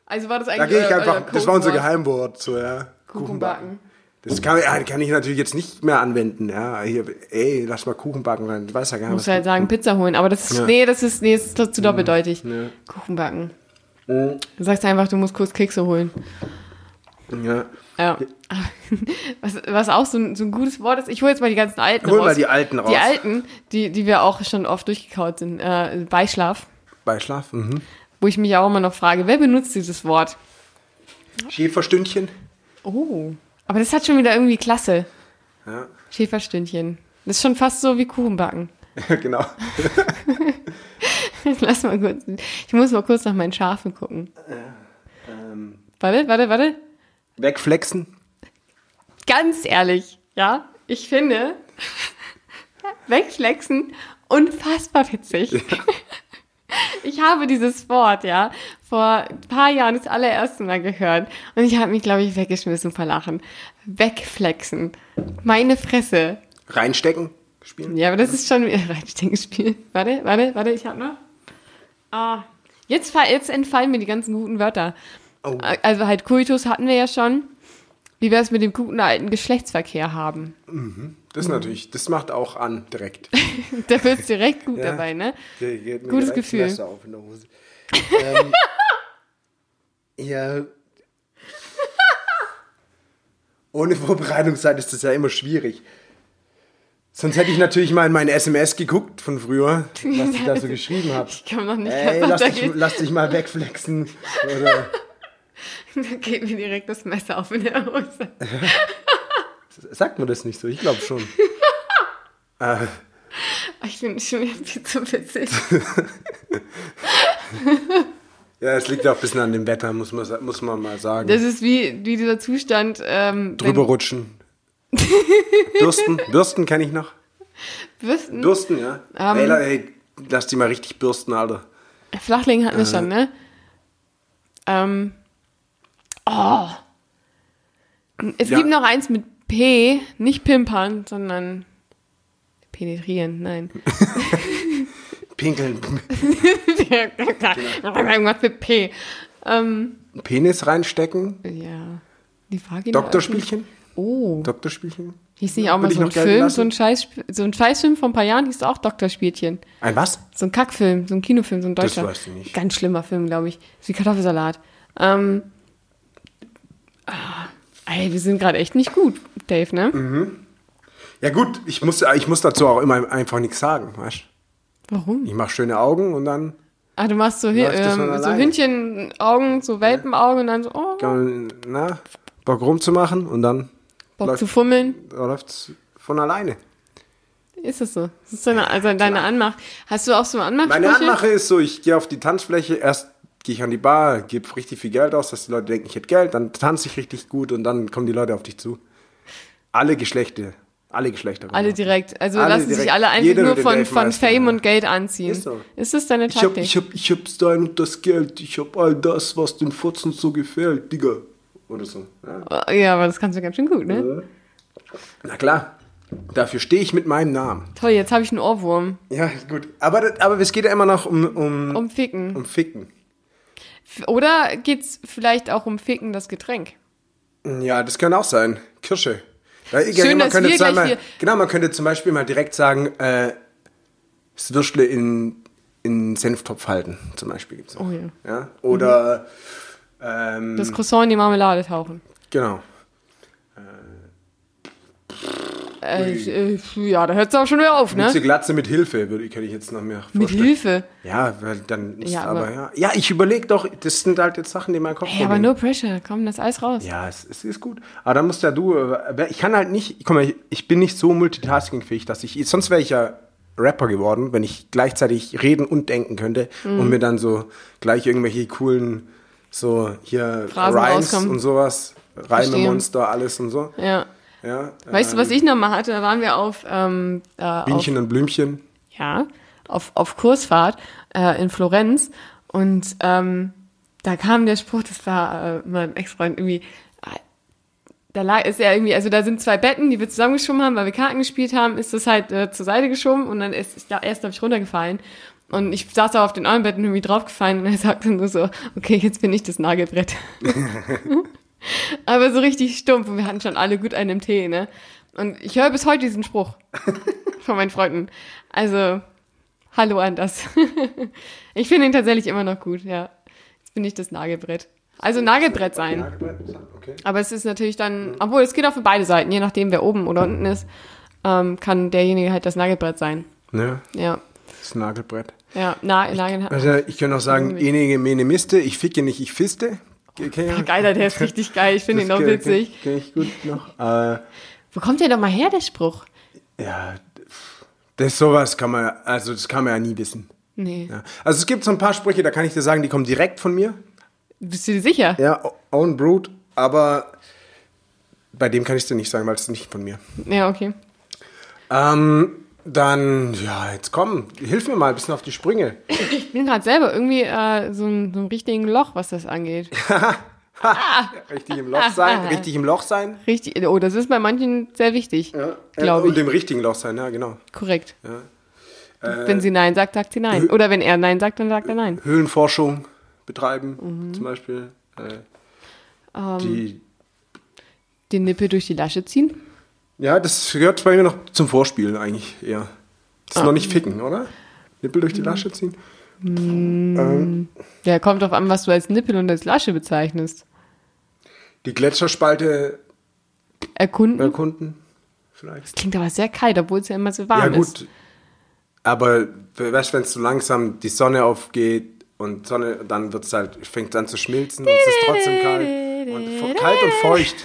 Also war das Da eigentlich gehe ich euer- einfach, euer das war unser? Geheimwort, so, ja. Kuchen backen. Das kann, kann ich natürlich jetzt nicht mehr anwenden, ja. Hier, ey, lass mal Kuchen backen, dann weiß ja gar nicht, Muss halt sagen, Pizza holen. Aber das ist, Ja. nee, das ist, nee, das ist zu doppeldeutig. Ja. Kuchen backen. Mhm. Du sagst einfach, du musst kurz Kekse holen. Ja. Ja. Was, was auch so ein, so ein gutes Wort ist, ich hole jetzt mal die ganzen alten Hol raus. mal die alten raus. Die alten, die, die wir auch schon oft durchgekaut sind. Äh, Beischlaf, Beischlaf, mhm. Wo ich mich auch immer noch frage, wer benutzt dieses Wort? Schäferstündchen. Oh. Aber das hat schon wieder irgendwie Klasse. Ja, Schäferstündchen. Das ist schon fast so wie Kuchenbacken. genau. Lass mal kurz. Ich muss mal kurz nach meinen Schafen gucken. Ähm, Warte, warte, warte. wegflexen. Ganz ehrlich, ja, ich finde wegflexen unfassbar witzig. Ich habe dieses Wort, ja, vor ein paar Jahren das allererste Mal gehört und ich habe mich, glaube ich, weggeschmissen vor Lachen. Wegflexen. Meine Fresse. Reinstecken. Spielen. Ja, aber das ist schon wieder Reinsteckspiel. Warte, warte, warte, ich hab noch. Ah, jetzt, jetzt entfallen mir die ganzen guten Wörter. Oh. Also halt Coitus hatten wir ja schon. Wie wäre es mit dem guten alten Geschlechtsverkehr haben? Das ist natürlich, das macht auch an, direkt. Da wird's direkt gut Ja. dabei, ne? Gutes Gefühl. auf in der Hose. ähm, ja. Ohne Vorbereitungszeit ist das ja immer schwierig. Sonst hätte ich natürlich mal in meine SMS geguckt von früher, was ich da so geschrieben habe. Ich kann noch nicht Ey, lass dich, lass dich mal wegflexen. Oder, Da geht mir direkt das Messer auf in der Hose. sagt man das nicht so? Ich glaube schon. äh, Ich finde es schon wieder viel zu witzig. ja, es liegt auch ein bisschen an dem Wetter, muss man, muss man mal sagen. Das ist wie, wie dieser Zustand, ähm, Drüber rutschen. Bürsten, Bürsten kenne ich noch. Bürsten, Bürsten, ja. Ähm. ey, ey, lass die mal richtig bürsten, Alter. Flachlegen hatten wir Äh. schon, ne? Ähm, oh. Es Ja. gibt noch eins mit P, nicht pimpern, sondern penetrieren, nein. Pinkeln, Irgendwas mit P. Ähm, Penis reinstecken, ja. Die Vagina. Doktorspielchen. Oh. Doktorspielchen. Hieß nicht auch mal so ein Film, so ein, Scheiß, so ein Scheißfilm von ein paar Jahren hieß auch Doktorspielchen. Ein was? So ein Kackfilm, so ein Kinofilm, so ein Das deutscher. weißt du nicht. Ganz schlimmer Film, glaube ich. Ist wie Kartoffelsalat. Ähm, ah, ey, wir sind gerade echt nicht gut, Dave, ne? Mhm. Ja gut, ich muss, ich muss dazu auch immer einfach nichts sagen, weißt Warum? Ich mache schöne Augen und dann Ah, du machst so, Hi- Läuft das von ähm, so. Hündchenaugen, so Welpenaugen und dann so, oh, na, Bock rumzumachen und dann Bock läuft- zu fummeln. läuft von alleine. Ist es so? Das ist deine, also deine Anmach. Hast du auch so Anmachsprüche? Meine Anmache ist so, ich gehe auf die Tanzfläche, erst gehe ich an die Bar, gebe richtig viel Geld aus, dass die Leute denken, ich hätte Geld, dann tanze ich richtig gut und dann kommen die Leute auf dich zu. Alle Geschlechter, alle Geschlechter. Alle direkt. Also Alle lassen sich direkt. alle einfach Jeder nur von, von Fame ja. und Geld anziehen. Ist so. Ist das deine Ich hab, Taktik? ich hab, ich hab's dein und das Geld, ich hab all das, was den Futzen so gefällt, Digga. Oder so. Ja. ja, aber das kannst du ganz schön gut, ne? Na klar, dafür stehe ich mit meinem Namen. Toll, jetzt habe ich einen Ohrwurm. Ja, gut. Aber, aber es geht ja immer noch um, um, Um Ficken. um Ficken. Oder geht's vielleicht auch um Ficken, das Getränk? Ja, das kann auch sein. Kirsche. Ja, Schön, man dass könnte wir sagen, mal, genau, man könnte zum Beispiel mal direkt sagen, äh, das Würstle in, in Senftopf halten, zum Beispiel gibt's auch. Oh ja. ja? Oder, ähm, Das Croissant in die Marmelade tauchen. genau. Äh, äh, ja, da hört es auch schon wieder auf, ne? Mütze Glatze mit Hilfe, würde ich, könnte ich jetzt noch mehr Mit vorstellen. Hilfe. Ja, weil dann ist Ja, aber, aber- ja. Ja, ich überlege doch, das sind halt jetzt Sachen, die in meinem Kopf Hey, aber no pressure. Komm, das Eis raus. Ja, es, es ist gut. Aber dann musst ja du, äh, ich kann halt nicht, guck mal, ich bin nicht so multitaskingfähig, dass ich, sonst wäre ich ja Rapper geworden, wenn ich gleichzeitig reden und denken könnte Mhm. und mir dann so gleich irgendwelche coolen, so hier Phrasen Rhymes rauskommen. und sowas, Verstehe. Reime-Monster, alles und so. Ja. Ja, Weißt du, was ich noch mal hatte? Da waren wir auf, ähm, äh, auf Bienchen und Blümchen. ja, auf, auf Kursfahrt äh, in Florenz und ähm, da kam der Spruch, das war äh, mein Ex-Freund irgendwie, äh, da lag, ist er irgendwie, also da sind zwei Betten, die wir zusammengeschoben haben, weil wir Karten gespielt haben, ist das halt äh, zur Seite geschoben und dann ist, ist da erst, glaube ich, runtergefallen. Und ich saß da auf den anderen Betten irgendwie draufgefallen und er sagte nur so, okay, jetzt bin ich das Nagelbrett. Aber so richtig stumpf und wir hatten schon alle gut einen im Tee, ne? Und ich höre bis heute diesen Spruch von meinen Freunden. Also, hallo an das. ich finde ihn tatsächlich immer noch gut, ja. Jetzt bin ich das Nagelbrett. Also Nagelbrett sein. Okay. Aber es ist natürlich dann, obwohl es geht auch für beide Seiten, je nachdem wer oben oder unten ist, ähm, kann derjenige halt das Nagelbrett sein. Ja, Ja. das Nagelbrett. Ja, Na, Nagel. Also ich könnte auch sagen, enige mene miste, ich ficke nicht, ich fiste. Ich- Geiler, der ist richtig geil. Ich finde ihn auch witzig. Kenn, ich gut noch. Äh, Wo kommt der doch mal her, der Spruch? ja, das sowas kann man, also das kann man ja nie wissen. Nee. Ja. Also es gibt so ein paar Sprüche, da kann ich dir sagen, die kommen direkt von mir. Bist du dir sicher? Ja, own brute, aber bei dem kann ich dir nicht sagen, weil es nicht von mir. Ja, okay. Ähm, dann, ja, jetzt komm, hilf mir mal ein bisschen auf die Sprünge. Ich bin gerade selber irgendwie äh, so, ein, so ein richtigen Loch, was das angeht. Richtig im Loch sein, richtig im Loch sein. Richtig. Oh, das ist bei manchen sehr wichtig. Ja, Glaube Und ich. im richtigen Loch sein, ja, genau. Korrekt. Äh, wenn sie Nein sagt, sagt sie Nein. Oder wenn er Nein sagt, dann sagt er Nein. Höhlenforschung betreiben, Mhm. zum Beispiel. Äh, Ähm. die, Den Nippel durch die Lasche ziehen. Ja, das gehört bei mir noch zum Vorspielen eigentlich eher. Das ist Ah. noch nicht ficken, oder? Nippel durch die Mhm. Lasche ziehen? Ähm, Ja, kommt drauf an, was du als Nippel und als Lasche bezeichnest. die Gletscherspalte Erkunden. erkunden. vielleicht. Klingt aber sehr kalt, obwohl es ja immer so warm Ja, ist. gut. Aber weißt du, wenn es so langsam die Sonne aufgeht und Sonne, dann wird's halt, fängt an zu schmilzen und es ist trotzdem kalt. Und kalt und feucht.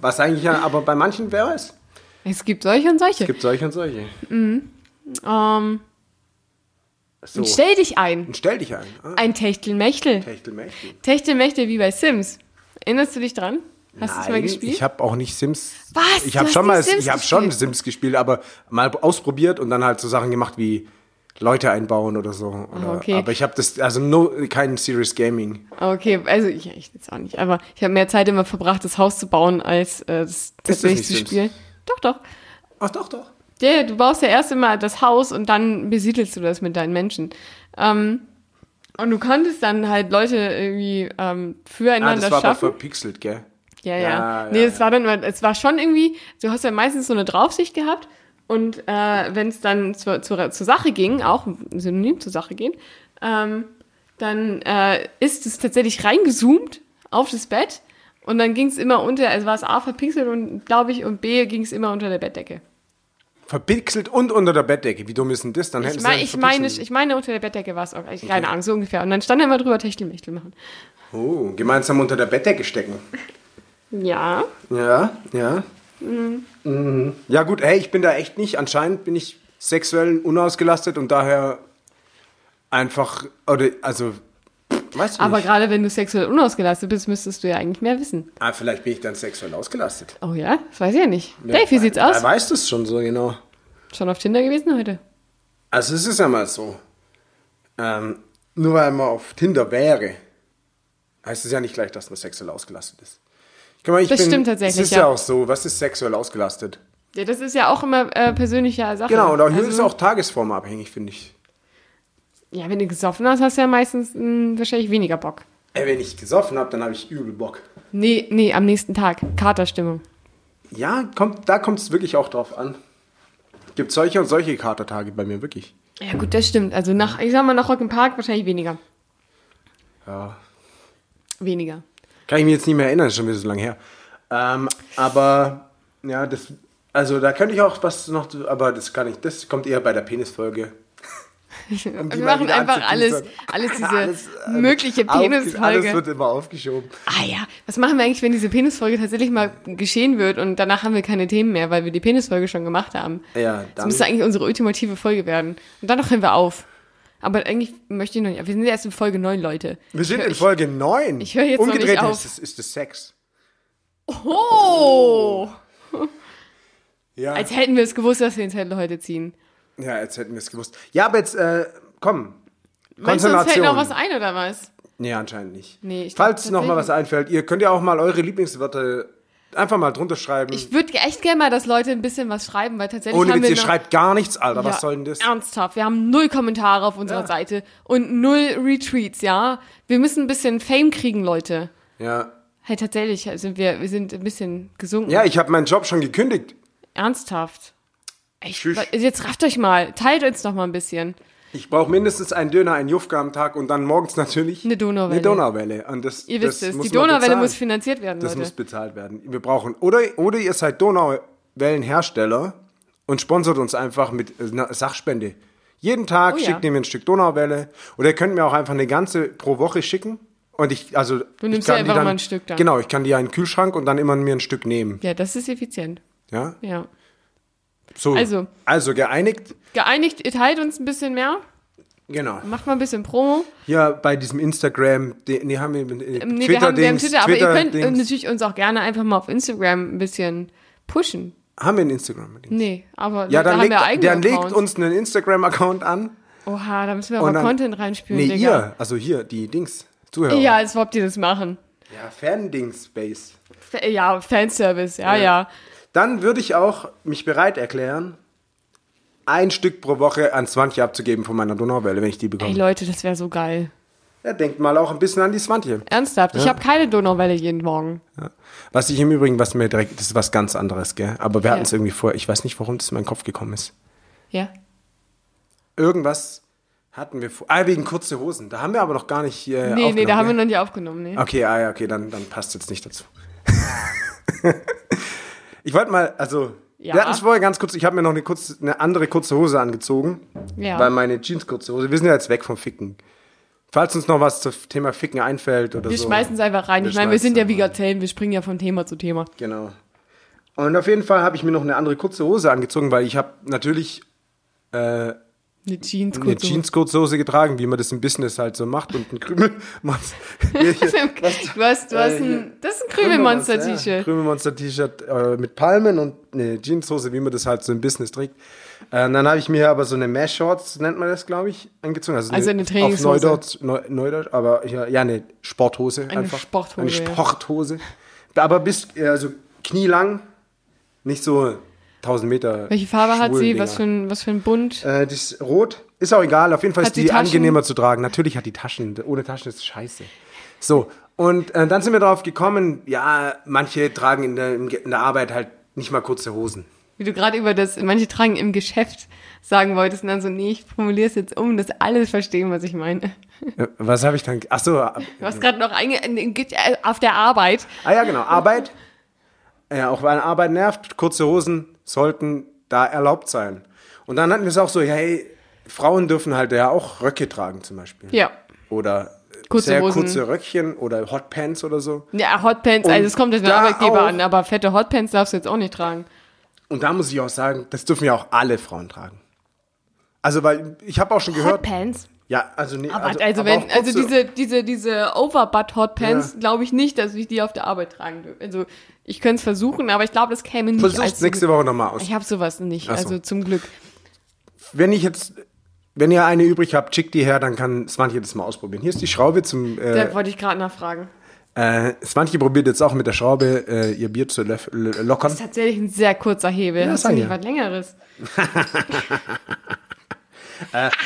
Was eigentlich ja, aber bei manchen wäre es. Es gibt solche und solche. Es gibt solche und solche. ähm, So. und stell dich ein. Und stell dich ein. Ah, Ein Techtelmechtel. Techtelmechtel. Techtelmechtel wie bei Sims. Erinnerst du dich dran? Hast du es mal gespielt? Ich habe auch nicht Sims. Was? Ich habe schon mal, Sims ich habe schon? Sims gespielt, aber mal ausprobiert und dann halt so Sachen gemacht wie Leute einbauen oder so. Oder, Ah, okay. Aber ich habe das, also no, kein Serious Gaming. Okay, also ich, ich jetzt auch nicht, aber ich habe mehr Zeit immer verbracht, das Haus zu bauen, als äh, das tatsächlich zu spielen. Doch, doch. Ach doch, doch. Ja, du baust ja erst immer das Haus und dann besiedelst du das mit deinen Menschen. Ähm, und du konntest dann halt Leute irgendwie ähm, Ah, füreinander das war aber schaffen. verpixelt, gell? Ja, ja. Ja, nee, ja, es war dann, es war schon irgendwie, du hast ja meistens so eine Draufsicht gehabt und äh, wenn es dann zur, zur, zur Sache ging, auch Synonym zur Sache gehen, ähm, dann äh, ist es tatsächlich reingezoomt auf das Bett und dann ging es immer unter, also war es A verpixelt und glaube ich und B ging es immer unter der Bettdecke. Verpixelt und unter der Bettdecke. Wie dumm ist denn das? Dann Ich, mein, ich, meine, ich meine, unter der Bettdecke war es auch, ich- keine Ahnung, so ungefähr. Und dann stand er immer drüber Techtelmechtel machen. Oh, gemeinsam unter der Bettdecke stecken. Ja. Ja, ja. Mhm. Ja gut, hey, ich bin da echt nicht. Anscheinend bin ich sexuell unausgelastet und daher einfach, oder, also, weißt du Aber nicht. gerade wenn du sexuell unausgelastet bist, müsstest du ja eigentlich mehr wissen. Ah, vielleicht bin ich dann sexuell ausgelastet. Oh ja? Das weiß ich ja nicht. Dave, wie sieht's aus? Er weiß das schon so genau. Schon auf Tinder gewesen heute? Also es ist ja mal so, ähm, nur weil man auf Tinder wäre, heißt es ja nicht gleich, dass man sexuell ausgelastet ist. Guck mal, ich Das bin, stimmt tatsächlich, Es ist ja. ja. auch so, was ist sexuell ausgelastet? Ja, das ist ja auch immer äh, persönliche Sache. Genau, und auch hier also, ist es auch tagesformabhängig, finde ich. Ja, wenn du gesoffen hast, hast du ja meistens mh, wahrscheinlich weniger Bock. Ey, wenn ich gesoffen habe, dann habe ich übel Bock. Nee, nee, am nächsten Tag. Katerstimmung. Ja, kommt, da kommt es wirklich auch drauf an. Gibt solche und solche Katertage bei mir wirklich. Ja, gut, das stimmt. Also nach, ich sag mal, nach Rock'n'Park wahrscheinlich weniger. Ja. Weniger. Kann ich mich jetzt nicht mehr erinnern, ist schon wieder so lange her. Ähm, aber ja, das, also da könnte ich auch was noch, aber das kann ich, das kommt eher bei der Penisfolge. Um Wir machen einfach alles, alles diese Alles, mögliche aufge- Alles Penisfolge. wird immer aufgeschoben. Ah ja, was machen wir eigentlich, wenn diese Penisfolge tatsächlich mal geschehen wird und danach haben wir keine Themen mehr, weil wir die Penisfolge schon gemacht haben? Ja, Das dann, müsste eigentlich unsere ultimative Folge werden. Und dann hören wir auf. Aber eigentlich möchte ich noch nicht. Wir sind erst in Folge 9, Leute. wir sind ich, in Folge 9. ich höre jetzt noch nicht Umgedreht auf. Ist, ist es Sex. Oh! Ja, Als hätten wir es gewusst, dass wir den Zettel heute ziehen. ja, jetzt hätten wir es gewusst. Ja, aber jetzt, äh, komm. Meinst du, uns fällt noch was ein oder was? Nee, anscheinend nicht. Nee, ich glaub Falls noch mal was einfällt, ihr könnt ja auch mal eure Lieblingswörter einfach mal drunter schreiben. Ich würde echt gerne mal, dass Leute ein bisschen was schreiben, weil tatsächlich Ohne haben Witz, wir ihr noch, schreibt gar nichts, Alter. Ja, was soll denn das? Ernsthaft, wir haben null Kommentare auf unserer Ja. Seite und null Retweets, ja? Wir müssen ein bisschen Fame kriegen, Leute. Ja. Hey, tatsächlich sind wir, wir sind ein bisschen gesunken. Ja, ich habe meinen Job schon gekündigt. Ernsthaft. Tschüss. jetzt rafft euch mal, teilt uns doch mal ein bisschen. Ich brauche mindestens einen Döner, einen Jufka am Tag und dann morgens natürlich Eine Donauwelle. Eine Donauwelle. Und das, Ihr das wisst es, muss die Donauwelle muss finanziert werden, Das Leute. muss bezahlt werden. Wir brauchen, oder, oder ihr seid Donauwellenhersteller und sponsert uns einfach mit einer Sachspende. Jeden Tag Oh ja. schickt ihr mir ein Stück Donauwelle. Oder ihr könnt mir auch einfach eine ganze pro Woche schicken. Und ich, also. Du nimmst ich kann ja einfach dann, mal ein Stück dann. Genau, ich kann die ja in den Kühlschrank und dann immer mir ein Stück nehmen. ja, das ist effizient. Ja? Ja. So. Also. Also geeinigt. Geeinigt, ihr teilt uns ein bisschen mehr, Genau. macht mal ein bisschen Promo. Ja, bei diesem Instagram, nee, haben wir, äh, Nee, wir haben, wir haben Twitter, aber ihr könnt äh, Twitter-Dings. natürlich uns auch gerne einfach mal auf Instagram ein bisschen pushen. Haben wir einen Instagram? Nee, aber Ja, da dann haben legt, wir eigene dann legt Accounts. uns einen Instagram-Account an. Oha, da müssen wir aber dann- Content reinspülen, Nee, Digga. ihr, also hier, die Dings, Zuhörer. Ja, als ob die das machen. ja Fan-Dings-Base. Fa- Ja, Fanservice, ja, ja. Dann würde ich auch mich bereit erklären, ein Stück pro Woche an Swantje abzugeben von meiner Donauwelle, wenn ich die Ey, bekomme. Leute, das wäre so geil. Ja, denkt mal auch ein bisschen an die Swantje. Ernsthaft, ich habe keine Donauwelle jeden Morgen. Ja. Was ich im Übrigen, was mir direkt, das ist was ganz anderes, gell? Aber wir Ja. hatten es irgendwie vor, ich weiß nicht, warum das in meinen Kopf gekommen ist. Ja. Irgendwas hatten wir vor. Ah, wegen kurze Hosen. Da haben wir aber noch gar nicht äh, Nee, nee, da haben wir noch nicht aufgenommen, nee. Okay, ah ja, okay, dann, dann passt jetzt nicht dazu. ich wollte mal, also, Ja. Wir hatten es vorher ganz kurz, ich habe mir noch eine, kurze, eine andere kurze Hose angezogen, Ja. weil meine Jeans kurze Hose, wir sind ja jetzt weg vom Ficken. Falls uns noch was zum Thema Ficken einfällt oder Wir so. schmeißen es einfach rein. Wir ich meine, wir sind ja wie. Gazellen, wir springen ja von Thema zu Thema. Genau. Und auf jeden Fall habe ich mir noch eine andere kurze Hose angezogen, weil ich habe natürlich äh, Eine Jeans eine kurz. Jeans kurze Hose getragen, wie man das im Business halt so macht und ein Krümel. Du hast, du hast Äh, hier. ein, das ist ein Krümelmonster-T-Shirt. Ja, Krümelmonster-T-Shirt äh, mit Palmen und eine Jeanshose, wie man das halt so im Business trägt. Äh, und dann habe ich mir aber so eine Mesh-Shorts, nennt man das, glaube ich, angezogen. Also, Also eine Auf Trainingshose. Neudeutsch, Neu, Neudeutsch aber ja, ja, eine Sporthose Eine einfach. Sporthose, Eine ja. Sporthose. Aber bis, äh, also knielang, nicht so 1000 Meter. Welche Farbe hat sie? Was für ein, was für ein Bund? Äh, das ist rot. Ist auch egal. Auf jeden Fall Hat ist die die angenehmer zu tragen. Natürlich hat die Taschen. Ohne Taschen ist scheiße. So. Und äh, dann sind wir darauf gekommen, ja, manche tragen in der, in der Arbeit halt nicht mal kurze Hosen. Wie du gerade über das, manche tragen im Geschäft sagen wolltest und dann so, nee, ich formuliere es jetzt um, dass alle verstehen, was ich meine. Was habe ich dann? Ach so. äh, Du hast gerade noch einge auf der Arbeit. Ah ja, genau. Arbeit. Ja, auch weil Arbeit nervt. Kurze Hosen sollten da erlaubt sein. Und dann hatten wir es auch so, ja, hey, Frauen dürfen halt ja auch Röcke tragen zum Beispiel. Ja. Oder Kurze sehr Hosen. kurze Röckchen oder Hotpants oder so. Ja, Hotpants, Und also es kommt auf den Arbeitgeber auch- an, aber fette Hotpants darfst du jetzt auch nicht tragen. Und da muss ich auch sagen, das dürfen ja auch alle Frauen tragen. Also, weil ich habe auch schon gehört. Hotpants? Ja, also nee, Aber also, aber wenn, also diese, diese, diese Overbutt-Hotpants, Ja. glaube ich nicht, dass ich die auf der Arbeit tragen dürfte. Also ich könnte es versuchen, aber ich glaube, das käme nicht Versuch's als nächste Woche nochmal aus. Ich habe sowas nicht, so. also zum Glück. Wenn ich jetzt, wenn ihr eine übrig habt, schickt die her, dann kann Svantje das mal ausprobieren. Hier ist die Schraube zum. Äh, Da wollte ich gerade nachfragen. äh, Svantje probiert jetzt auch mit der Schraube äh, ihr Bier zu lockern. Das ist tatsächlich ein sehr kurzer Hebel. Ja, du sag nicht was Längeres?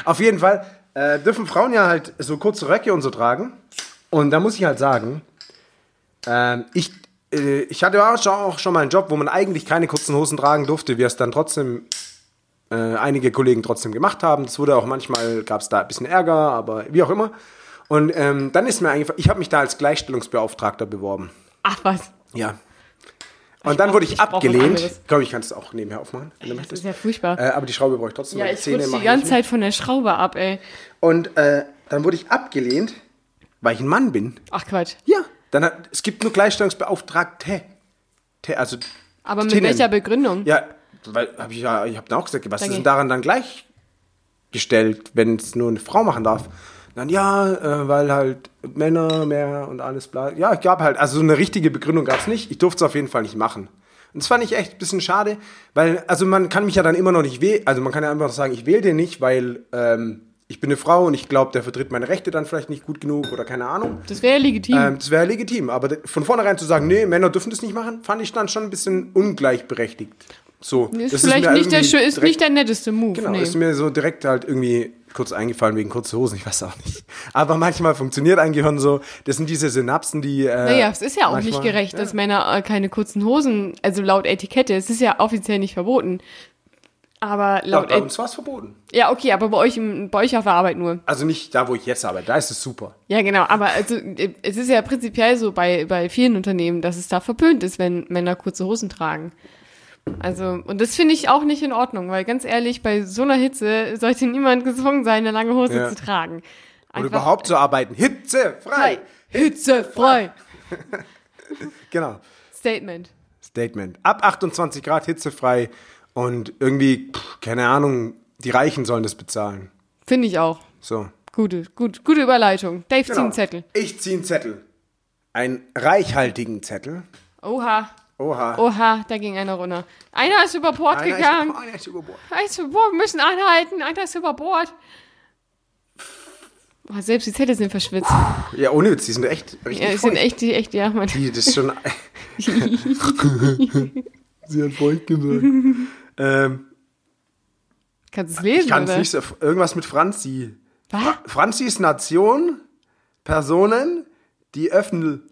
Auf jeden Fall äh, dürfen Frauen ja halt so kurze Röcke und so tragen. Und da muss ich halt sagen, ähm, ich, äh, ich hatte auch schon, auch schon mal einen Job, wo man eigentlich keine kurzen Hosen tragen durfte, wir es dann trotzdem, äh, einige Kollegen trotzdem gemacht haben. Das wurde auch manchmal, gab es da ein bisschen Ärger, aber wie auch immer. Und ähm, dann ist mir eingefallen, ich habe mich da als Gleichstellungsbeauftragter beworben. Ach was, Ja. Und dann wurde ich, ich abgelehnt. Ich glaube, ich kann es auch nebenher aufmachen, wenn du das möchtest. ist ja furchtbar. Äh, aber die Schraube brauche ich trotzdem. ja, ich Zähne die ganze. Zeit von der Schraube ab, ey. Und äh, dann wurde ich abgelehnt, weil ich ein Mann bin. Ach Quatsch. Ja. Dann hat, es gibt nur Gleichstellungsbeauftragte. Te, also Aber mit Tinnen. welcher Begründung? Ja, weil hab ich ja, ich habe auch gesagt, was ist Danke. denn daran dann gleichgestellt, wenn es nur eine Frau machen darf? Dann ja, äh, weil halt Männer mehr und alles bla. Ja, ich gab halt, also so eine richtige Begründung gab es nicht. Ich durfte es auf jeden Fall nicht machen. Und das fand ich echt ein bisschen schade, weil, also man kann mich ja dann immer noch nicht wählen, also man kann ja einfach sagen, ich wähle den nicht, weil ähm, ich bin eine Frau und ich glaube, der vertritt meine Rechte dann vielleicht nicht gut genug oder keine Ahnung. Das wäre ja legitim. Ähm, das wäre legitim, aber von vornherein zu sagen, nee, Männer dürfen das nicht machen, fand ich dann schon ein bisschen ungleichberechtigt. So, ist das vielleicht mir nicht der, ist nicht der netteste Move. Genau, nee. ist mir so direkt halt irgendwie kurz eingefallen wegen kurze Hosen, ich weiß auch nicht. Aber manchmal funktioniert ein Gehirn so, das sind diese Synapsen, die. Äh, Naja, es ist ja auch nicht manchmal- gerecht, ja. dass Männer äh, keine kurzen Hosen, also laut Etikette, es ist ja offiziell nicht verboten. Aber laut bei Et- uns war es verboten. Ja, okay, aber bei euch, im, bei euch auf der Arbeit nur. Also nicht da, wo ich jetzt arbeite, da ist es super. Ja, genau, aber also äh, es ist ja prinzipiell so bei, bei vielen Unternehmen, dass es da verpönt ist, wenn Männer kurze Hosen tragen. Also, und das finde ich auch nicht in Ordnung, weil ganz ehrlich, bei so einer Hitze sollte niemand gezwungen sein, eine lange Hose Ja. zu tragen. Und Einfach überhaupt zu arbeiten. Hitze, frei. hitzefrei. Genau. Statement. Statement. Ab 28 Grad hitzefrei und irgendwie, pff, keine Ahnung, die Reichen sollen das bezahlen. Finde ich auch. So. Gute, gut, gute Überleitung. Dave, zieh Genau. einen Zettel. Ich ziehe einen Zettel. Einen reichhaltigen Zettel. Oha, Oha. oha, da ging einer runter. Einer ist über Bord Einer ist- gegangen. einer ist über Bord. Einer ist über Bord, wir müssen anhalten. Einer ist über Bord. Oh, selbst die Zettel sind verschwitzt. Ja, ohne Witz, die sind echt richtig Ja, es sind echt, die, echt, ja, man. Die, das ist schon... Sie hat feucht gesagt. ähm, Kannst du es lesen, ich kann es nicht so... Irgendwas mit Franzi. Was? Franzi ist Nation, Personen, die öffnen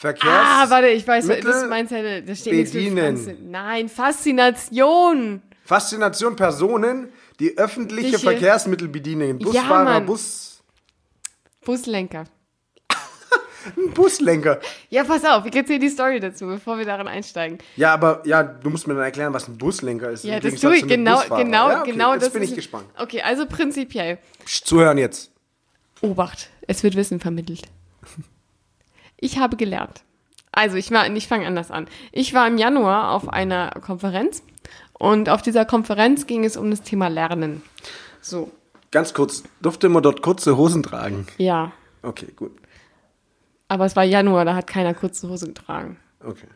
Verkehrs... Ah, warte, ich weiß, Mittel das ist mein Zettel. Da steht nichts mit bedienen. Nein, Faszination. Faszination Personen, die öffentliche Welche? Verkehrsmittel bedienen. Busfahrer, Mann. Bus... Buslenker. Ein Buslenker. Ja, pass auf, ich erzähle die Story dazu, bevor wir darin einsteigen. Ja, aber ja, du musst mir dann erklären, was ein Buslenker ist. Ja, das tue ich genau, Busfahrer. genau, ja, okay, genau jetzt das. bin ich gespannt. Okay, also prinzipiell. Psst, zuhören jetzt. Obacht, es wird Wissen vermittelt. Ich habe gelernt. Also, ich, war- ich fange anders an. Ich war im Januar auf einer Konferenz und auf dieser Konferenz ging es um das Thema Lernen. So, Ganz kurz, durfte man dort kurze Hosen tragen? ja. Okay, gut. Aber es war Januar, da hat keiner kurze Hose getragen. Okay.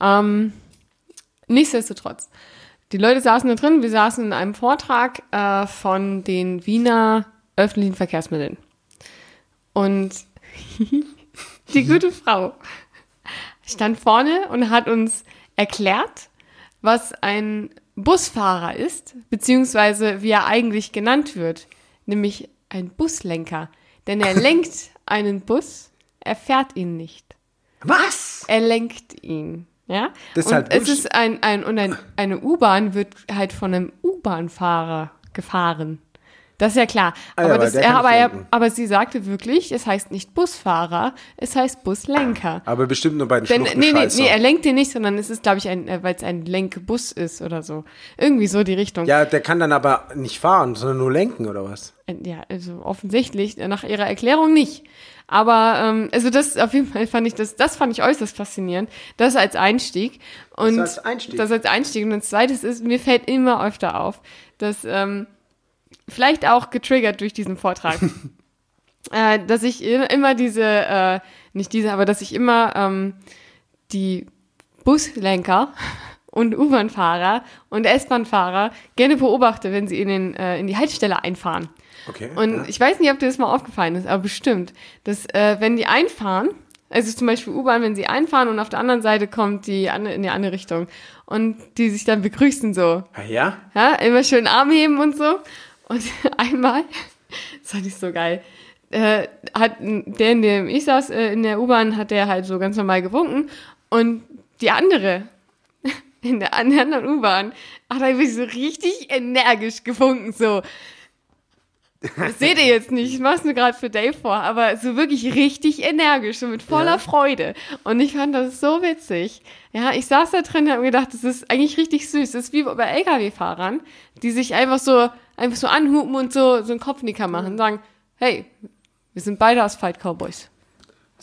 Ähm, nichtsdestotrotz. Die Leute saßen da drin, wir saßen in einem Vortrag äh, von den Wiener öffentlichen Verkehrsmitteln. Und die gute Frau stand vorne und hat uns erklärt, was ein Busfahrer ist, beziehungsweise wie er eigentlich genannt wird, nämlich ein Buslenker. Denn er lenkt einen Bus, er fährt ihn nicht. Was? Er lenkt ihn. Ja? Das ist und halt es ist ein, ein, und ein, eine U-Bahn wird halt von einem U-Bahn-Fahrer gefahren. Das ist ja klar. Ah aber, aber das, aber, nicht er, aber sie sagte wirklich, es heißt nicht Busfahrer, es heißt Buslenker. Aber bestimmt nur bei den Denn, Schluchten nee, nee, nee, er lenkt den nicht, sondern es ist, glaube ich, ein, äh, weil es ein Lenkbus ist oder so. Irgendwie so die Richtung. Ja, der kann dann aber nicht fahren, sondern nur lenken, oder was? Äh, Ja, also offensichtlich, äh, nach ihrer Erklärung nicht. Aber ähm, also das auf jeden Fall fand ich das, das fand ich äußerst faszinierend. Das als Einstieg. Und als Einstieg. Das als Einstieg. Und das zweite ist, mir fällt immer öfter auf, dass ähm, vielleicht auch getriggert durch diesen Vortrag, äh, dass ich immer diese, äh, nicht diese, aber dass ich immer ähm, die Buslenker und U-Bahn-Fahrer und S-Bahn-Fahrer gerne beobachte, wenn sie in, den, äh, in die Haltestelle einfahren. Okay. Und ja. ich weiß nicht, ob dir das mal aufgefallen ist, aber bestimmt, dass äh, wenn die einfahren, also zum Beispiel U-Bahn, wenn sie einfahren und auf der anderen Seite kommt die andere, in die andere Richtung und die sich dann begrüßen so, Ah, ja? ja, immer schön Arm heben und so. Und einmal, das fand ich so geil, äh, hat der, in dem ich saß, äh, in der U-Bahn, hat der halt so ganz normal gewunken und die andere, in der, an der anderen U-Bahn, hat er wirklich so richtig energisch gewunken, so. Das seht ihr jetzt nicht, ich mach's nur gerade für Dave vor, aber so wirklich richtig energisch, so mit voller Ja. Freude. Und ich fand das so witzig. Ja, ich saß da drin und hab mir gedacht, das ist eigentlich richtig süß. Das ist wie bei LKW-Fahrern, die sich einfach so, einfach so anhupen und so, so einen Kopf in die Kammer machen und sagen, hey, wir sind beide Asphalt-Cowboys.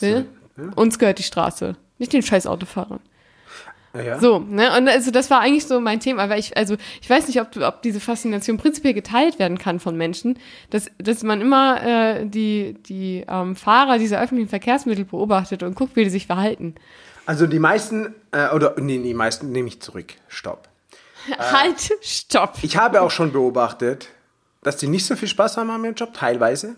Will? Uns gehört die Straße, nicht den scheiß Autofahrern. Ah, ja. So, ne? Und also das war eigentlich so mein Thema, weil ich, also ich weiß nicht, ob, du- ob diese Faszination prinzipiell geteilt werden kann von Menschen, dass, dass man immer äh, die, die ähm, Fahrer dieser öffentlichen Verkehrsmittel beobachtet und guckt, wie die sich verhalten. Also die meisten, äh, oder nee, die meisten nehme ich zurück. Stopp. Halt, stopp. Ich habe auch schon beobachtet, dass die nicht so viel Spaß haben an ihrem Job, teilweise.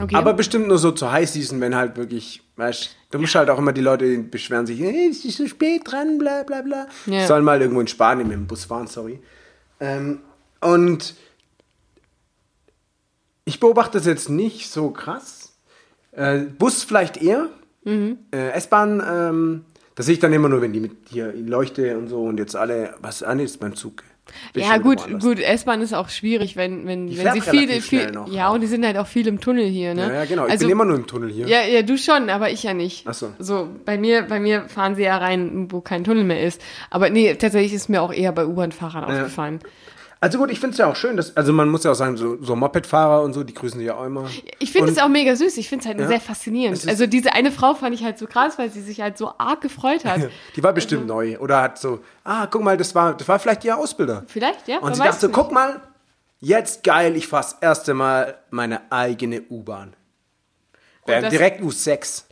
Okay. Aber bestimmt nur so zur High Season, wenn halt wirklich, weißt du, musst halt auch immer die Leute die beschweren sich, hey, es ist so spät dran, bla bla bla. Ja. Sollen mal irgendwo in Spanien mit dem Bus fahren, sorry. Ähm, und ich beobachte das jetzt nicht so krass. Äh, Bus vielleicht eher. Mhm. Äh, S-Bahn, ähm, das sehe ich dann immer nur, wenn die mit hier in Leuchte und so und jetzt alle, was an ist beim Zug. Ja, gut, gut, S-Bahn ist auch schwierig, wenn, wenn, Die wenn sie viele, viel, noch. ja, und die sind halt auch viel im Tunnel hier, ne? Ja, ja, genau. Ich also, bin immer nur im Tunnel hier. Ja, ja, du schon, aber ich ja nicht. Ach so. So, bei mir, bei mir fahren sie ja rein, wo kein Tunnel mehr ist. Aber nee, tatsächlich ist mir auch eher bei U-Bahn-Fahrern aufgefallen. Also gut, ich finde es ja auch schön, dass, also man muss ja auch sagen, so, so Moped-Fahrer und so, die grüßen sich ja auch immer. Ich finde es auch mega süß. Ich finde es halt Ja. sehr faszinierend. Also diese eine Frau fand ich halt so krass, weil sie sich halt so arg gefreut hat. Die war bestimmt neu oder hat so, ah, guck mal, das war, das war vielleicht ihr Ausbilder. Vielleicht, ja. Und sie dachte so, guck mal, jetzt geil, ich fahr das erste Mal meine eigene U-Bahn. Das- direkt U6.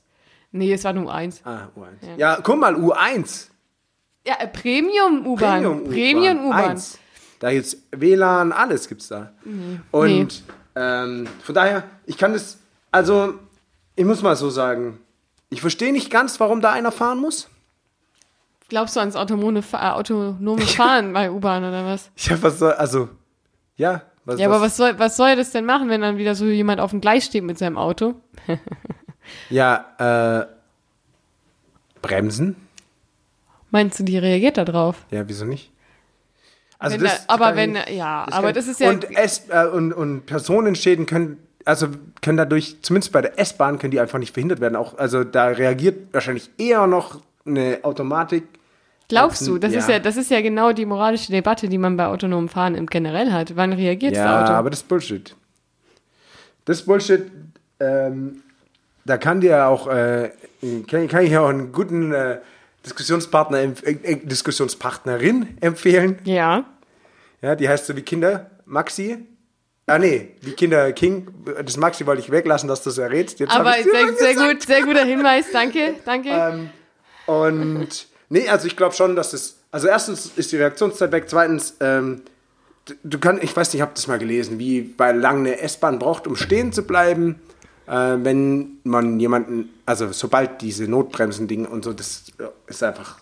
Nee, es war nur eins. Ah, U1. Ja. guck mal, U1. Ja, äh, Premium-U-Bahn. Premium-U-Bahn. Premium-U-Bahn. Eins. Da gibt's WLAN, alles gibt's da. Und ähm, von daher, ich kann das, also, ich muss mal so sagen, ich verstehe nicht ganz, warum da einer fahren muss. Glaubst du ans autonome, äh, autonome Fahren bei U-Bahn oder was? Ja, was soll, also, ja. Was, Ja, aber was soll, was soll das denn machen, wenn dann wieder so jemand auf dem Gleis steht mit seinem Auto? Ja, äh, Bremsen? Meinst du, die reagiert da drauf? Ja, wieso nicht? Also Wenn da- aber wenn- ich- ja, das aber das ist ja- Und, es, äh, und, und Personenschäden können also können dadurch, zumindest bei der S-Bahn, können die einfach nicht verhindert werden. Auch, also da reagiert wahrscheinlich eher noch eine Automatik. Glaubst du? Das ist ja, das ist ja genau die moralische Debatte, die man bei autonomen Fahren im generell hat. Wann reagiert Ja, das Auto? aber das ist Bullshit. Das ist Bullshit. Ähm, da kann dir auch, äh, kann, kann ich auch einen guten äh, Diskussionspartner, äh, äh, Diskussionspartnerin empfehlen. ja. Ja, die heißt so wie Kinder Maxi. Ah, nee, wie Kinder King. Das Maxi wollte ich weglassen, dass du das errätst. Jetzt Aber sehr, sehr gut, sehr guter Hinweis, danke, danke. Ähm, und nee, also ich glaube schon, dass das. Also erstens ist die Reaktionszeit weg. Zweitens, ähm, d- du kannst, ich weiß nicht, ich habe das mal gelesen, wie bei lang eine S-Bahn braucht, um stehen zu bleiben, äh, wenn man jemanden, also sobald diese Notbremsen-Ding und so, das ja, ist einfach.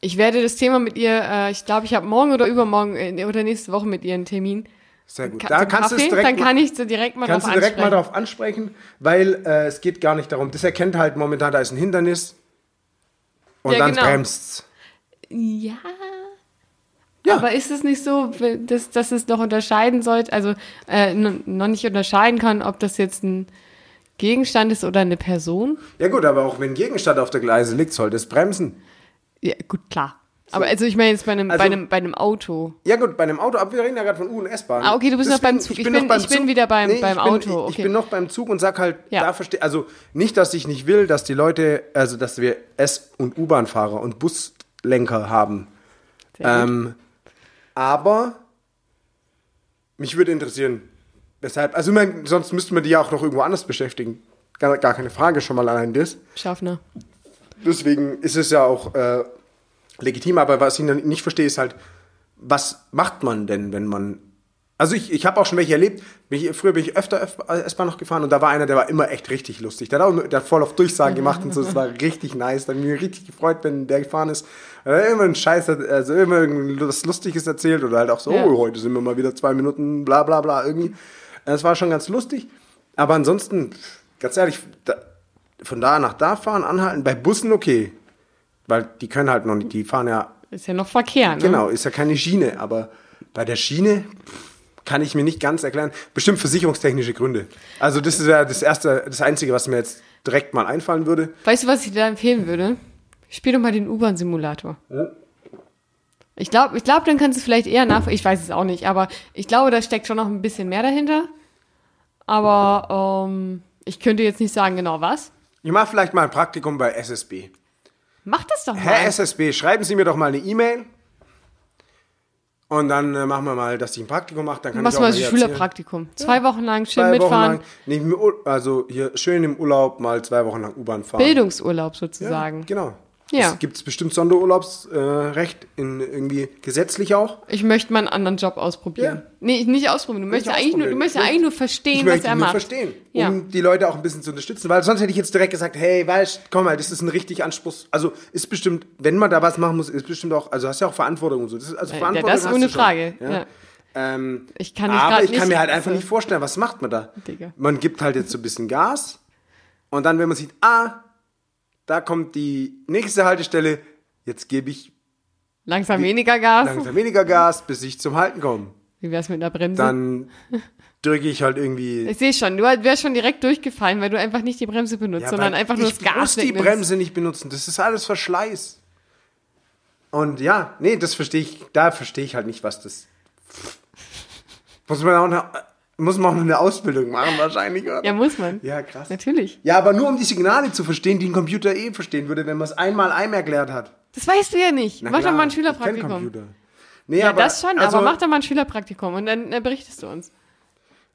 Ich werde das Thema mit ihr, äh, ich glaube, ich habe morgen oder übermorgen äh, oder nächste Woche mit ihr einen Termin. Sehr gut. Ka- Da kannst du Kaffee, direkt dann mal- kann ich so direkt mal Kannst du drauf direkt mal ansprechen. darauf ansprechen, weil äh, es geht gar nicht darum. Das erkennt halt momentan, da ist ein Hindernis. Und Ja, dann genau. bremst's. Ja. Ja. Aber ist es nicht so, dass, dass es noch unterscheiden sollte, also äh, noch nicht unterscheiden kann, ob das jetzt ein Gegenstand ist oder eine Person? Ja gut, aber auch wenn ein Gegenstand auf der Gleise liegt, sollte es bremsen. Ja, gut, klar. Aber also ich meine jetzt bei einem, Also- bei einem, bei einem Auto. Ja gut, bei einem Auto, aber wir reden ja gerade von U- und S-Bahn. Ah, okay, du bist noch beim Zug. Ich bin- noch beim ich bin Zug. wieder beim- beim ich bin, Auto, Ich, ich okay. bin noch beim Zug und sag halt, Ja. da verstehe, also nicht, dass ich nicht will, dass die Leute, also dass wir S- und U-Bahn-Fahrer und Buslenker haben. Ähm, aber mich würde interessieren, weshalb, also ich meine, sonst müsste man die ja auch noch irgendwo anders beschäftigen. Gar, gar keine Frage, schon mal allein das. Schaffner. Deswegen ist es ja auch äh, legitim, aber was ich nicht verstehe, ist halt, was macht man denn, wenn man. Also ich, ich habe auch schon welche erlebt. Ich, früher bin ich öfter F- S-Bahn noch gefahren und da war einer, der war immer echt richtig lustig. Der hat, auch, der hat voll auf Durchsagen gemacht und so. Das war richtig nice. Da habe ich mich richtig gefreut, wenn der gefahren ist. Er hat immer einen Scheiß, also immer irgendwas Lustiges erzählt oder halt auch so, Ja. oh, heute sind wir mal wieder zwei Minuten, bla bla bla irgendwie. Das war schon ganz lustig. Aber ansonsten, ganz ehrlich, da, von da nach da fahren, anhalten, bei Bussen okay. Weil die können halt noch nicht, die fahren ja, Ist ja noch Verkehr, ne? genau, ist ja keine Schiene, aber bei der Schiene pff, kann ich mir nicht ganz erklären. Bestimmt versicherungstechnische Gründe. Also das ist ja das erste, das Einzige, was mir jetzt direkt mal einfallen würde. Weißt du, was ich dir da empfehlen würde? Spiel doch mal den U-Bahn-Simulator. Ich glaube, ich glaub, dann kannst du vielleicht eher nach. Ich weiß es auch nicht, aber ich glaube, da steckt schon noch ein bisschen mehr dahinter. Aber ähm, ich könnte jetzt nicht sagen, genau was. Ich mache vielleicht mal ein Praktikum bei SSB. Mach das doch mal. Herr SSB, schreiben Sie mir doch mal eine E-Mail. Und dann äh, machen wir mal, dass ich ein Praktikum mache. Dann kann Machst ich auch mal erzählen. Schülerpraktikum. Zwei Wochen lang schön Zwei Wochen mitfahren. lang, nee, also hier schön im Urlaub mal zwei Wochen lang U-Bahn fahren. Bildungsurlaub Ja, sozusagen. genau. Ja. Es gibt bestimmt Sonderurlaubsrecht, äh, in irgendwie gesetzlich auch. Ich möchte mal einen anderen Job ausprobieren. Ja. Nee, nicht ausprobieren. Du möchtest, Nicht eigentlich nur, du ausprobieren. möchtest Ich eigentlich nur verstehen, was er macht. verstehen, Ja. um die Leute auch ein bisschen zu unterstützen, weil sonst hätte ich jetzt direkt gesagt, hey, weißt, komm mal, das ist ein richtig Anspruchs, also ist bestimmt, wenn man da was machen muss, ist bestimmt auch, also hast ja auch Verantwortung und so. Das ist, also Ja, Verantwortung das ist ohne Frage, Ja. ja. Ähm, Ich kann aber ich kann nicht- mir halt einfach nicht vorstellen, was macht man da? Digga. Man gibt halt jetzt so ein bisschen Gas und dann, wenn man sieht, ah, da kommt die nächste Haltestelle, jetzt gebe ich Langsam weniger Gas. langsam weniger Gas, bis ich zum Halten komme. Wie wär's mit einer Bremse? Dann drücke ich halt irgendwie. ich sehe schon, du wärst schon direkt durchgefallen, weil du einfach nicht die Bremse benutzt, Ja, sondern einfach nur ich das Gas muss die. Bremse nicht benutzen. Das ist alles Verschleiß. Und ja, nee, das verstehe ich, da verstehe ich halt nicht, was das. Muss man auch eine, muss man auch eine Ausbildung machen, wahrscheinlich, oder? Ja, muss man. Ja, krass. Natürlich. Ja, aber nur um die Signale zu verstehen, die ein Computer eh verstehen würde, wenn man es einmal einem erklärt hat. Das weißt du ja nicht. Na mach klar, doch mal ein ich Schülerpraktikum. Computer. Nee, Ja, aber, das schon, also, aber mach doch mal ein Schülerpraktikum und dann äh, berichtest du uns.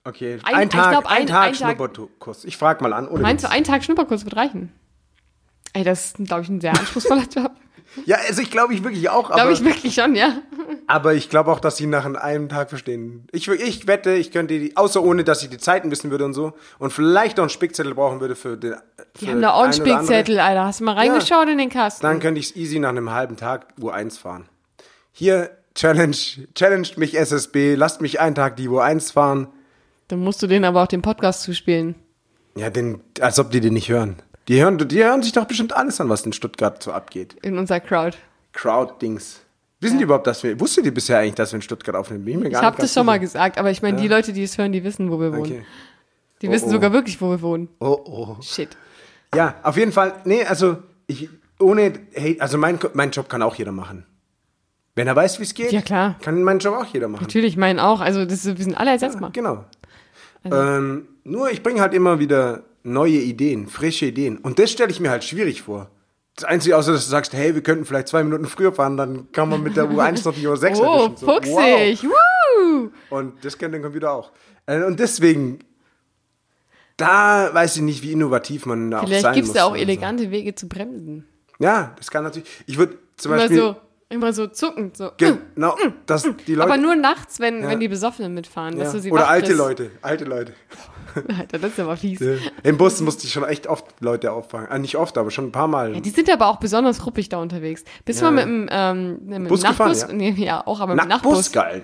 Okay, Ein- ein, ich Tag, glaub, ein, ein- Tag ein Schnupperkurs. Ich frag mal an. Meinst Witz. du, ein Tag Schnupperkurs wird reichen? Ey, das ist, glaube ich, ein sehr anspruchsvoller Job. Ja, also ich glaube ich wirklich auch, Glaube ich wirklich schon, ja. aber ich glaube auch, dass sie nach einem Tag verstehen. Ich, ich wette, ich könnte die, außer ohne, dass ich die Zeiten wissen würde und so und vielleicht auch einen Spickzettel brauchen würde für den. Die für haben da auch einen Spickzettel, Alter. Hast du mal reingeschaut in den Kasten? Dann könnte ich es easy nach einem halben Tag Uhr 1 fahren. Hier, Challenge, challenged mich SSB, lasst mich einen Tag die Uhr 1 fahren. Dann musst du denen aber auch den Podcast zuspielen. Ja, den, als ob die den nicht hören. Die hören, die hören sich doch bestimmt alles an, was in Stuttgart so abgeht. In unserer Crowd. Crowd-Dings. Wissen die überhaupt, dass wir, wusstet ihr bisher eigentlich, dass wir in Stuttgart aufnehmen? Bin mir Ich habe das schon mal gesagt, aber ich meine, die Leute, die es hören, die wissen, wo wir wohnen. Okay. Die Oh, wissen oh. sogar wirklich, wo wir wohnen. Oh, oh. Shit. Ja, auf jeden Fall, nee, also ich, ohne, hey, also mein, mein Job kann auch jeder machen. Wenn er weiß, wie es geht, Ja, klar. kann meinen Job auch jeder machen. Natürlich, meinen auch. Also das, wir sind alle ersetzbar. Genau. Ähm, nur ich bringe halt immer wieder neue Ideen, frische Ideen. Und das stelle ich mir halt schwierig vor. Das Einzige, außer dass du sagst, hey, wir könnten vielleicht zwei Minuten früher fahren, dann kann man mit der U1 noch die U6 Oh, erwischen. So, fuchsig. Wow. Und das kennt der Computer auch. Äh, Und deswegen, da weiß ich nicht, wie innovativ man da auch Vielleicht sein gibt es da auch oder elegante Wege zu bremsen. Ja, das kann natürlich. Ich würde zum Immer Beispiel. so, immer so zuckend. So. Genau, dass die Leute. Aber nur nachts, wenn, Ja. wenn die Besoffenen mitfahren. Dass ja. du sie Oder alte kriegst. Leute, alte Leute. Alter, das ist aber fies. Im Bus musste ich schon echt oft Leute auffangen. Ah, nicht oft, aber schon ein paar Mal. Ja, die sind aber auch besonders ruppig da unterwegs. Bist du Ja, mal ja. mit dem, ähm, mit Bus Nachtbus? gefahren, Nee, ja, auch, aber mit dem Nachtbus, Nachtbus. geil.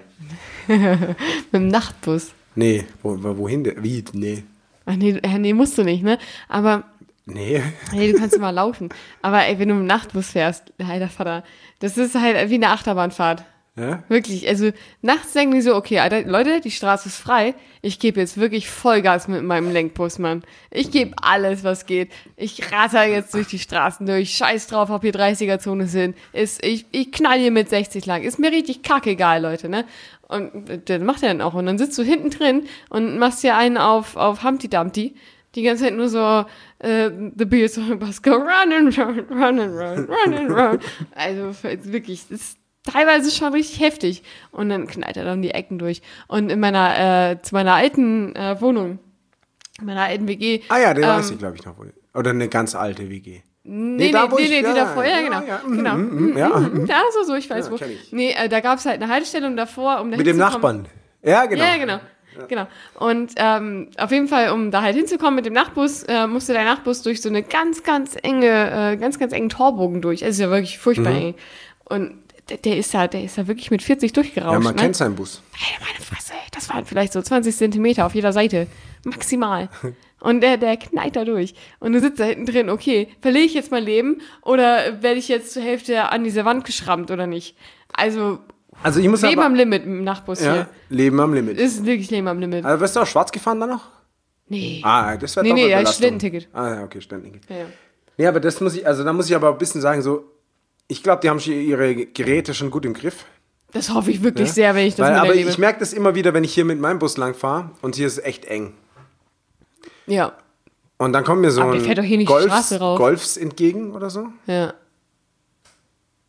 Mit dem Nachtbus. Nee, wo, wo- wohin? Wie? Nee. Ach nee, nee, musst du nicht, ne? Aber, Nee. nee, du kannst immer laufen. Aber ey, wenn du mit dem Nachtbus fährst, alter Vater, das ist halt wie eine Achterbahnfahrt. Ja? Wirklich, also nachts denken die so, okay, Alter, Leute, die Straße ist frei. Ich gebe jetzt wirklich Vollgas mit meinem Lenkbus, Mann. Ich gebe alles, was geht. Ich ratter jetzt durch die Straßen durch. Scheiß drauf, ob hier 30er-Zone sind. Ist, ich, ich knall hier mit 60 lang. Ist mir richtig kackegal, Leute, ne? Und äh, das macht er dann auch. Und dann sitzt du hinten drin und machst dir einen auf, auf Humpty Dumpty. Die ganze Zeit nur so, äh, the beers on bus go run and run, run and run, run and run. Also wirklich, das ist teilweise schon richtig heftig. Und dann knallt er dann die Ecken durch. Und in meiner, äh, zu meiner alten äh, Wohnung, in meiner alten WG. Ah ja, den ähm, weiß ich, glaube ich, noch. wohl. Oder eine ganz alte WG. Nee, nee, da, nee, ich- nee, die ja, davor, ja, ja, genau. ja, mhm, genau. mhm, ja. Mhm, ja, so, so, ich weiß Ja, wo. ich. Nee, äh, da gab es halt eine Haltestelle und davor, um da Mit dem Nachbarn. Ja, genau. Ja, ja, genau. Genau. Und ähm, auf jeden Fall, um da halt hinzukommen mit dem Nachtbus, äh, musste der Nachtbus durch so eine ganz, ganz enge, äh, ganz, ganz engen Torbogen durch. Es ist ja wirklich furchtbar Mhm. eng. Und der, der ist da, der ist da wirklich mit 40 durchgerauscht. Ja, man ne? kennt seinen Bus. Alter, meine Fresse, das waren vielleicht so 20 Zentimeter auf jeder Seite. Maximal. Und der, der knallt da durch. Und du sitzt da hinten drin, okay, verliere ich jetzt mein Leben oder werde ich jetzt zur Hälfte an diese Wand geschrammt oder nicht? Also, Also ich muss Leben aber, am Limit mit dem Nachtbus ja, hier. Leben am Limit. Ist wirklich Leben am Limit. Also wirst du auch schwarz gefahren dann noch? Nee. Ah, das wäre Nee, doch nee, ja, Belastung. Studententicket. Ah, ja, okay, Studententicket. Ja, ja. Nee, aber das muss ich, also da muss ich aber ein bisschen sagen, so, ich glaube, die haben schon ihre Geräte schon gut im Griff. Das hoffe ich wirklich Ja? sehr, wenn ich das Weil, aber ich merke das immer wieder, wenn ich hier mit meinem Bus lang fahre und hier ist es echt eng. ja, Und dann kommt mir so Aber ein fährt doch hier nicht die Golfs, Straße rauf. Golfs entgegen oder so ja.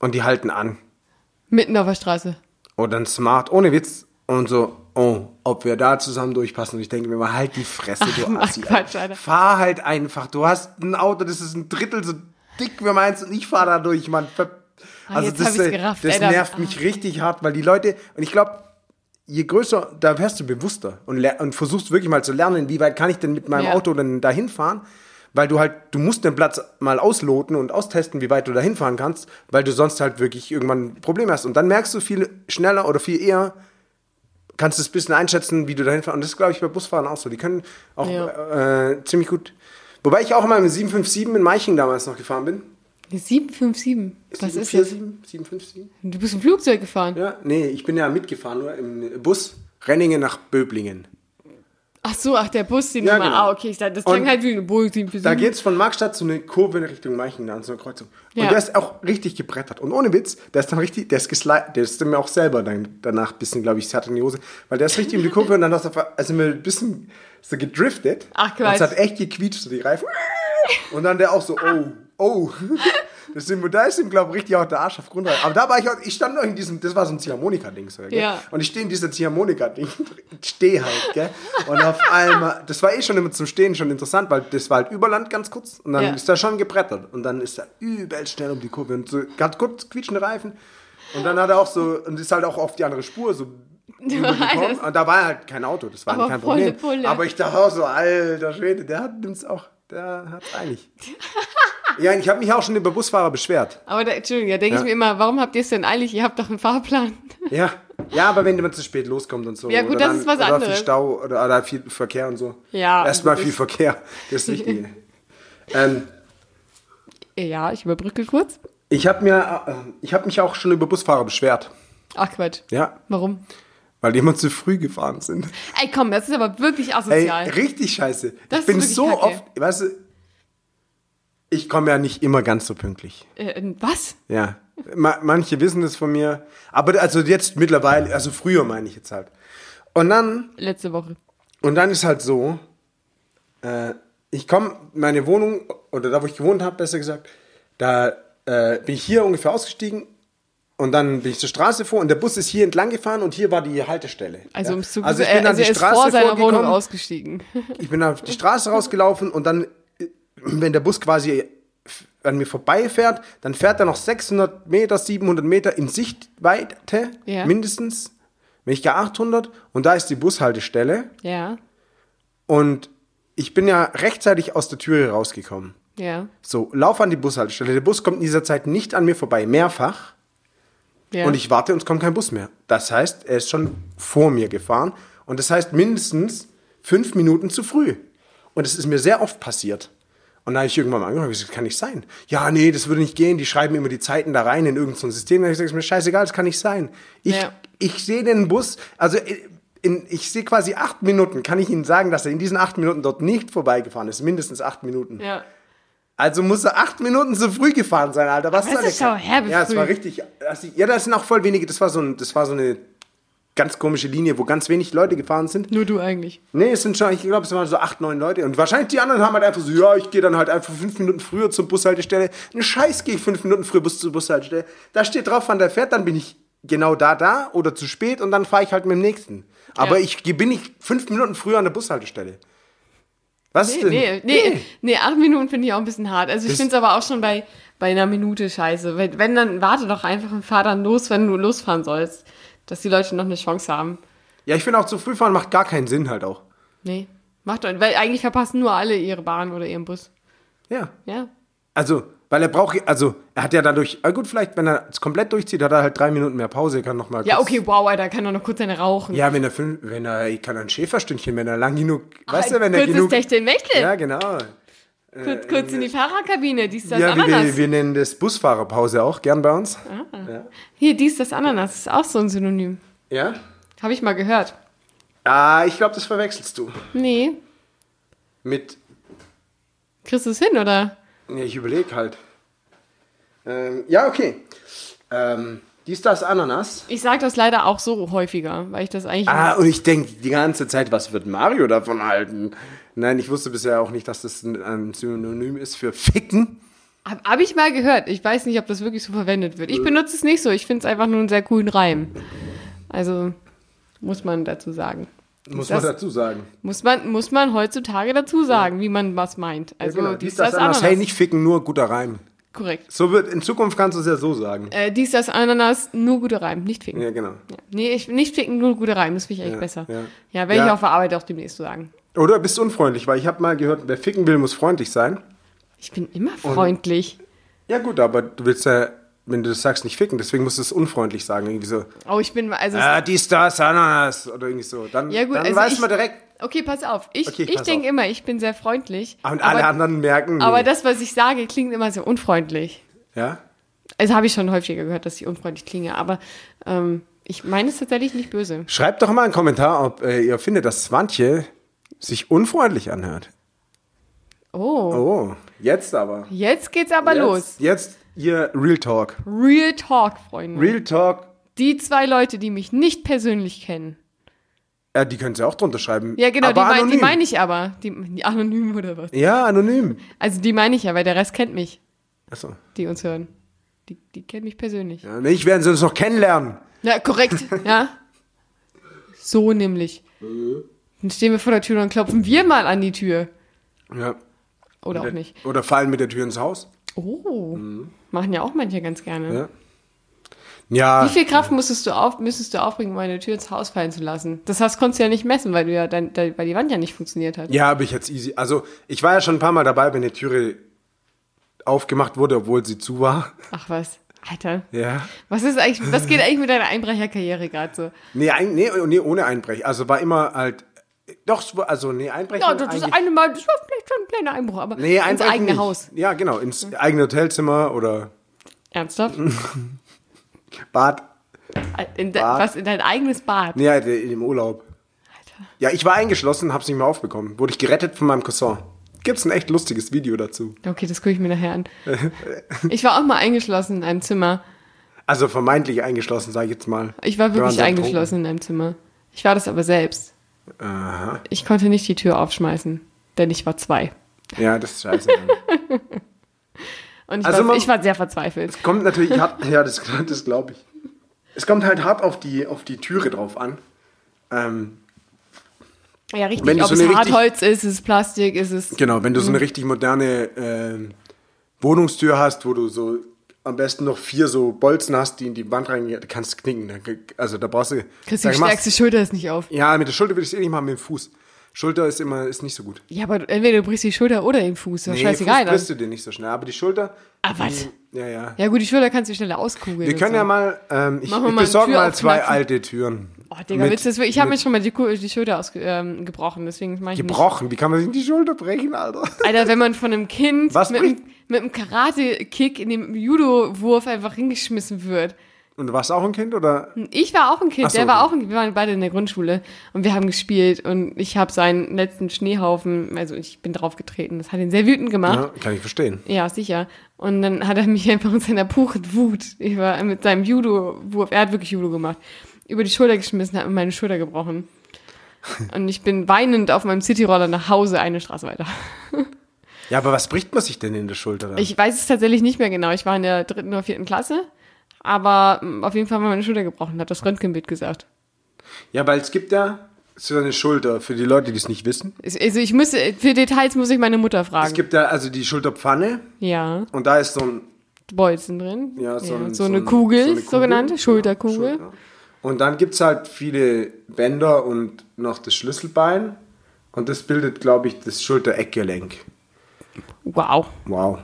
und die halten an. Mitten auf der Straße. Oder ein Smart, ohne Witz. Und so, oh, ob wir da zusammen durchpassen. Und ich denke mir mal, halt die Fresse, du Ach, Assi. Quatsch. Alter. Fahr halt einfach. Du hast ein Auto, das ist ein Drittel so dick wie meins und ich fahre da durch, Mann. Ah, Also jetzt das, äh, gerafft, das ey, nervt mich richtig hart, weil die Leute, und ich glaube, je größer, da wärst du bewusster und, und versuchst wirklich mal zu lernen, wie weit kann ich denn mit meinem Ja. Auto denn dahin fahren, weil du halt, du musst den Platz mal ausloten und austesten, wie weit du dahin fahren kannst, weil du sonst halt wirklich irgendwann ein Problem hast. Und dann merkst du viel schneller oder viel eher, kannst du es ein bisschen einschätzen, wie du dahin fährst. Und das ist, glaube ich, bei Busfahrern auch so. Die können auch Ja. äh, ziemlich gut. Wobei ich auch immer mit 757 in Meiching damals noch gefahren bin. 757. Was ist das? 747? 757? Du bist im Flugzeug gefahren. Ja, nee, ich bin ja mitgefahren, nur im Bus. Renningen nach Böblingen. Ach so, ach, der Bus, den Ja, mal. genau. Ah, okay, ich dachte, das klang Und halt wie eine 757. Da geht's von Markstadt zu einer Kurve in Richtung Meichen, an so einer Kreuzung. Und Ja. der ist auch richtig gebrettert. Und ohne Witz, der ist dann richtig, der ist geslidet, der ist mir auch selber dann danach ein bisschen, glaube ich, hat in die Hose. Weil der ist richtig um die Kurve und dann hast du, also mir ein bisschen so gedriftet. Ach, Und es Quatsch. hat echt gequietscht, so die Reifen. Und dann der auch so, oh, oh. Das ihm, da ist ihm, glaube ich, richtig auch der Arsch auf Grund. Aber da war ich auch, ich stand noch in diesem, das war so ein Ziehharmonika-Ding. So, gell? Ja. Und ich stehe in diesem Ziehharmonika-Ding, stehe halt, gell? Und auf einmal, das war eh schon immer zum Stehen schon interessant, weil das war halt Überland ganz kurz und dann Ja. ist er schon gebrettert. Und dann ist er übel schnell um die Kurve und so ganz kurz quietschende Reifen. Und dann hat er auch so, und ist halt auch auf die andere Spur so rübergekommen. Und da war halt kein Auto, das war kein Problem. Pulle. Aber ich dachte auch so, alter Schwede, der hat nimmt's auch, der hat's eilig. ja, ich habe mich auch schon über Busfahrer beschwert. Aber da, Entschuldigung, da denke Ja. ich mir immer, warum habt ihr es denn eilig? Ihr habt doch einen Fahrplan. Ja, ja, aber wenn man zu spät loskommt und so. Ja, gut, oder das ist was oder anderes. viel Stau oder, oder viel Verkehr und so. Ja, Erstmal viel Verkehr, das ist das Wichtige. ähm, Ja, ich überbrücke kurz. ich habe mir, äh, ich habe mich auch schon über Busfahrer beschwert. Ach Quatsch. Ja, Warum? Weil die immer zu früh gefahren sind. Ey, komm, das ist aber wirklich Ey, asozial. richtig scheiße. Das ich bin so kacke. oft, weißt du, ich komme ja nicht immer ganz so pünktlich. Äh, was? Ja. Ma manche wissen das von mir. Aber also jetzt mittlerweile, also früher meine ich jetzt halt. Und dann, Letzte Woche. und dann ist halt so, äh, ich komme, meine Wohnung, oder da wo ich gewohnt habe, besser gesagt, da äh, bin ich hier ungefähr ausgestiegen und dann bin ich zur Straße vor und der Bus ist hier entlang gefahren und hier war die Haltestelle. Also, ja. um es zu also ich äh, bin an also die er ist Straße vor seiner Wohnung ausgestiegen. Ich bin auf die Straße rausgelaufen und dann, äh, wenn der Bus quasi an mir vorbeifährt, dann fährt er noch 600 Meter, 700 Meter in Sichtweite, Ja. mindestens. Wenn ich gar 800 und da ist die Bushaltestelle Ja, und ich bin ja rechtzeitig aus der Türe rausgekommen. ja, So, lauf an die Bushaltestelle. Der Bus kommt in dieser Zeit nicht an mir vorbei, mehrfach. Ja. Und ich warte und es kommt kein Bus mehr. Das heißt, er ist schon vor mir gefahren. Und das heißt mindestens fünf Minuten zu früh. Und es ist mir sehr oft passiert. Und da habe ich irgendwann mal angehört, das kann nicht sein. Ja, nee, das würde nicht gehen. Die schreiben immer die Zeiten da rein in irgendein so System. Da habe ich gesagt, ist mir scheißegal, das kann nicht sein. Ich, Ja. ich sehe den Bus, also in, ich sehe quasi acht Minuten, kann ich Ihnen sagen, dass er in diesen acht Minuten dort nicht vorbeigefahren ist. Mindestens acht Minuten. ja. Also muss er acht Minuten zu früh gefahren sein, Alter. Was das ist schon herbe Ja, es früh. war richtig. Also, ja, das sind auch voll wenige. Das war so, ein, das war so eine ganz komische Linie, wo ganz wenig Leute gefahren sind. Nur du eigentlich. Nee, es sind schon, ich glaube, es waren so acht, neun Leute. Und wahrscheinlich die anderen haben halt einfach so, ja, ich gehe dann halt einfach fünf Minuten früher zur Bushaltestelle. Ein Scheiß gehe ich fünf Minuten früher Bus zur Bushaltestelle. Da steht drauf, wann der fährt, dann bin ich genau da, da oder zu spät und dann fahre ich halt mit dem nächsten. Aber Ja. ich bin nicht fünf Minuten früher an der Bushaltestelle. Was Nee, denn? nee, nee, nee, acht Minuten finde ich auch ein bisschen hart. Also ich finde es aber auch schon bei, bei einer Minute scheiße. Wenn, wenn, dann warte doch einfach und fahr dann los, wenn du losfahren sollst. Dass die Leute noch eine Chance haben. Ja, ich finde auch zu früh fahren macht gar keinen Sinn halt auch. Nee, macht doch. Weil eigentlich verpassen nur alle ihre Bahn oder ihren Bus. Ja. Ja. Also, weil er braucht, also, er hat ja dadurch, ah gut, vielleicht, wenn er es komplett durchzieht, hat er halt drei Minuten mehr Pause, er kann noch mal Ja, okay, wow, Alter, kann doch noch kurz eine rauchen. Ja, wenn er fünf, wenn er, ich kann ein Schäferstündchen, wenn er lang genug, weißt du, wenn er Kurzes genug. Techtelmechtel. Ja, genau. kurz, kurz in die Fahrerkabine, dies, das, Ja, Ananas. wir, wir nennen das Busfahrerpause auch gern bei uns. Hier, dies, das, Ananas, ist auch so ein Synonym. Ja? Habe ich mal gehört. Ah, ich glaube, das verwechselst du. Nee, Mit, kriegst du es hin, oder? nee, ich überlege halt. Ähm, ja, okay. Ähm, dies, das, Ananas. Ich sage das leider auch so häufiger, weil ich das eigentlich... Ah, und ich denke die ganze Zeit, was wird Mario davon halten? Nein, ich wusste bisher auch nicht, dass das ein, Synonym ist für Ficken. Habe hab ich mal gehört. Ich weiß nicht, ob das wirklich so verwendet wird. Ich benutze es nicht so. Ich finde es einfach nur einen sehr coolen Reim. Also, muss man dazu sagen. Muss Das- man dazu sagen. Muss man, muss man heutzutage dazu sagen, wie man was meint. Also, genau. dies, Dies, das, Ananas. Hey, nicht ficken, nur guter Reim. Korrekt. So wird, in Zukunft kannst du es ja so sagen. Äh, dies, das, Ananas, nur guter Reim, nicht ficken. Ja, genau. Ja. Nee, ich, nicht ficken, nur guter Reim, das finde ich echt Ja, besser. ja. Ja, werde Ja. ich auf der Arbeit auch demnächst so sagen. Oder bist du unfreundlich? Weil ich habe mal gehört, wer ficken will, muss freundlich sein. Ich bin immer freundlich. Ja gut, aber du willst ja, wenn du das sagst, nicht ficken. Deswegen musst du es unfreundlich sagen. Irgendwie so, Oh, ich bin, also, ah, dies, das, Ananas. Oder irgendwie so. Dann, Ja, gut, dann also weiß ich- man direkt. Okay, pass auf. Ich, Okay, ich denke immer, ich bin sehr freundlich. Und alle aber, anderen merken. aber nee. das, was ich sage, klingt immer sehr unfreundlich. Ja? Also habe ich schon häufiger gehört, dass ich unfreundlich klinge, aber ähm, ich meine es tatsächlich nicht böse. Schreibt doch mal einen Kommentar, ob äh, ihr findet, dass Swantje sich unfreundlich anhört. Oh, Oh, jetzt aber. jetzt geht's aber jetzt, los. Jetzt hier Real Talk. Real Talk, Freunde. Real Talk, Die zwei Leute, die mich nicht persönlich kennen. Äh, die können sie auch drunter schreiben. Ja, genau, die, aber mein, die meine ich aber. Die, die anonym oder was? Ja, anonym. Also die meine ich ja, weil der Rest kennt mich, Achso. die uns hören. Die, die kennen mich persönlich. Ja, nicht werden sie uns noch kennenlernen. Ja, korrekt, ja. So nämlich. Dann stehen wir vor der Tür und klopfen wir mal an die Tür. Ja. Oder auch nicht. Oder fallen mit der Tür ins Haus. Oh, machen ja auch manche ganz gerne. Ja. Ja, Wie viel Kraft musstest du, auf, müsstest du aufbringen, um eine Tür ins Haus fallen zu lassen? Das hast, konntest du ja nicht messen, weil, du ja dein, dein, weil die Wand ja nicht funktioniert hat. ja, habe ich jetzt easy. Also, ich war ja schon ein paar Mal dabei, wenn die Türe aufgemacht wurde, obwohl sie zu war. Ach was, Alter. Ja. Was ist eigentlich, was geht eigentlich mit deiner Einbrecherkarriere gerade so? Nee, ein, nee, nee, ohne Einbrechen. Also war immer halt. Doch, also nee, Einbrechen. Ja, das ist eine Mal, das war vielleicht schon ein kleiner Einbruch, aber nee, ins eigene nicht. Haus. Ja, genau, ins eigene Hotelzimmer oder Ernsthaft? Bad. In de, Bad? was, in dein eigenes Bad? Ja, im Urlaub. Ja, ich war eingeschlossen, hab's nicht mehr aufbekommen. Wurde ich gerettet von meinem Cousin. Gibt's ein echt lustiges Video dazu. Okay, das gucke ich mir nachher an. Ich war auch mal eingeschlossen in einem Zimmer. Also vermeintlich eingeschlossen, sage ich jetzt mal. Ich war wirklich eingeschlossen in einem Zimmer. Ich war das aber selbst. Aha. Ich konnte nicht die Tür aufschmeißen, denn ich war zwei. Ja, das ist scheiße. Und ich, Also war, man- ich war sehr verzweifelt. kommt natürlich hart, ja, das, das glaube ich. Es kommt halt hart auf die, auf die Türe drauf an. Ähm, Ja, richtig. Wenn Ob so es richtig- Hartholz ist, ist es Plastik, ist es. genau, wenn du so eine richtig moderne ähm, Wohnungstür hast, wo du so am besten noch vier so Bolzen hast, die in die Wand reingehen, kannst du knicken. Da- Also da brauchst du. Kriegst die stärkste Schulter ist nicht auf. Ja, mit der Schulter würde ich es eh nicht machen, mit dem Fuß. Schulter ist immer ist nicht so gut. Ja, aber entweder du brichst die Schulter oder den Fuß. Das ist scheißegal. Fuß brichst du dir nicht so schnell, aber die Schulter. Ah, was? Ja, ja. Ja, gut, die Schulter kannst du schneller auskugeln. Wir können so. ja mal, ähm, ich, Machen mal besorge Tür mal zwei alte Türen. Oh, Digga, Mit- willst du das? Ich habe mir schon mal die, die Schulter ausge, ähm, gebrochen, deswegen mache ich nicht. Gebrochen, wie kann man sich die Schulter brechen, Alter? Alter, wenn man von einem Kind Was mit, einem- mit einem Karate-Kick in dem Judo-Wurf einfach hingeschmissen wird. Und du warst auch ein Kind, oder? Ich war auch ein Kind, so, der war okay. auch ein Kind. Wir waren beide in der Grundschule und wir haben gespielt und ich habe seinen letzten Schneehaufen, also ich bin draufgetreten. Das hat ihn sehr wütend gemacht. Ja, kann ich verstehen. Ja, sicher. Und dann hat er mich einfach in seiner puren Wut über, mit seinem Judo-Wurf, er hat wirklich Judo gemacht, über die Schulter geschmissen, hat mir meine Schulter gebrochen. Und ich bin weinend auf meinem Cityroller nach Hause eine Straße weiter. Ja, aber was bricht man sich denn in der Schulter dann? Ich weiß es tatsächlich nicht mehr genau. Ich war in der dritten oder vierten Klasse. Aber mm, auf jeden Fall war meine Schulter gebrochen, hat das Röntgenbild gesagt. ja, weil es gibt ja so eine Schulter, für die Leute, die es nicht wissen. Also ich müsste, für Details muss ich meine Mutter fragen. Es gibt ja also die Schulterpfanne ja, und da ist so ein, Bolzen drin. ja, so, ein, so, eine ein- Kugel, so eine sogenannte genau, Schulterkugel. Schulter. Und dann gibt es halt viele Bänder und noch das Schlüsselbein. Und das bildet, glaube ich, das Schultereckgelenk. Wow. Wow.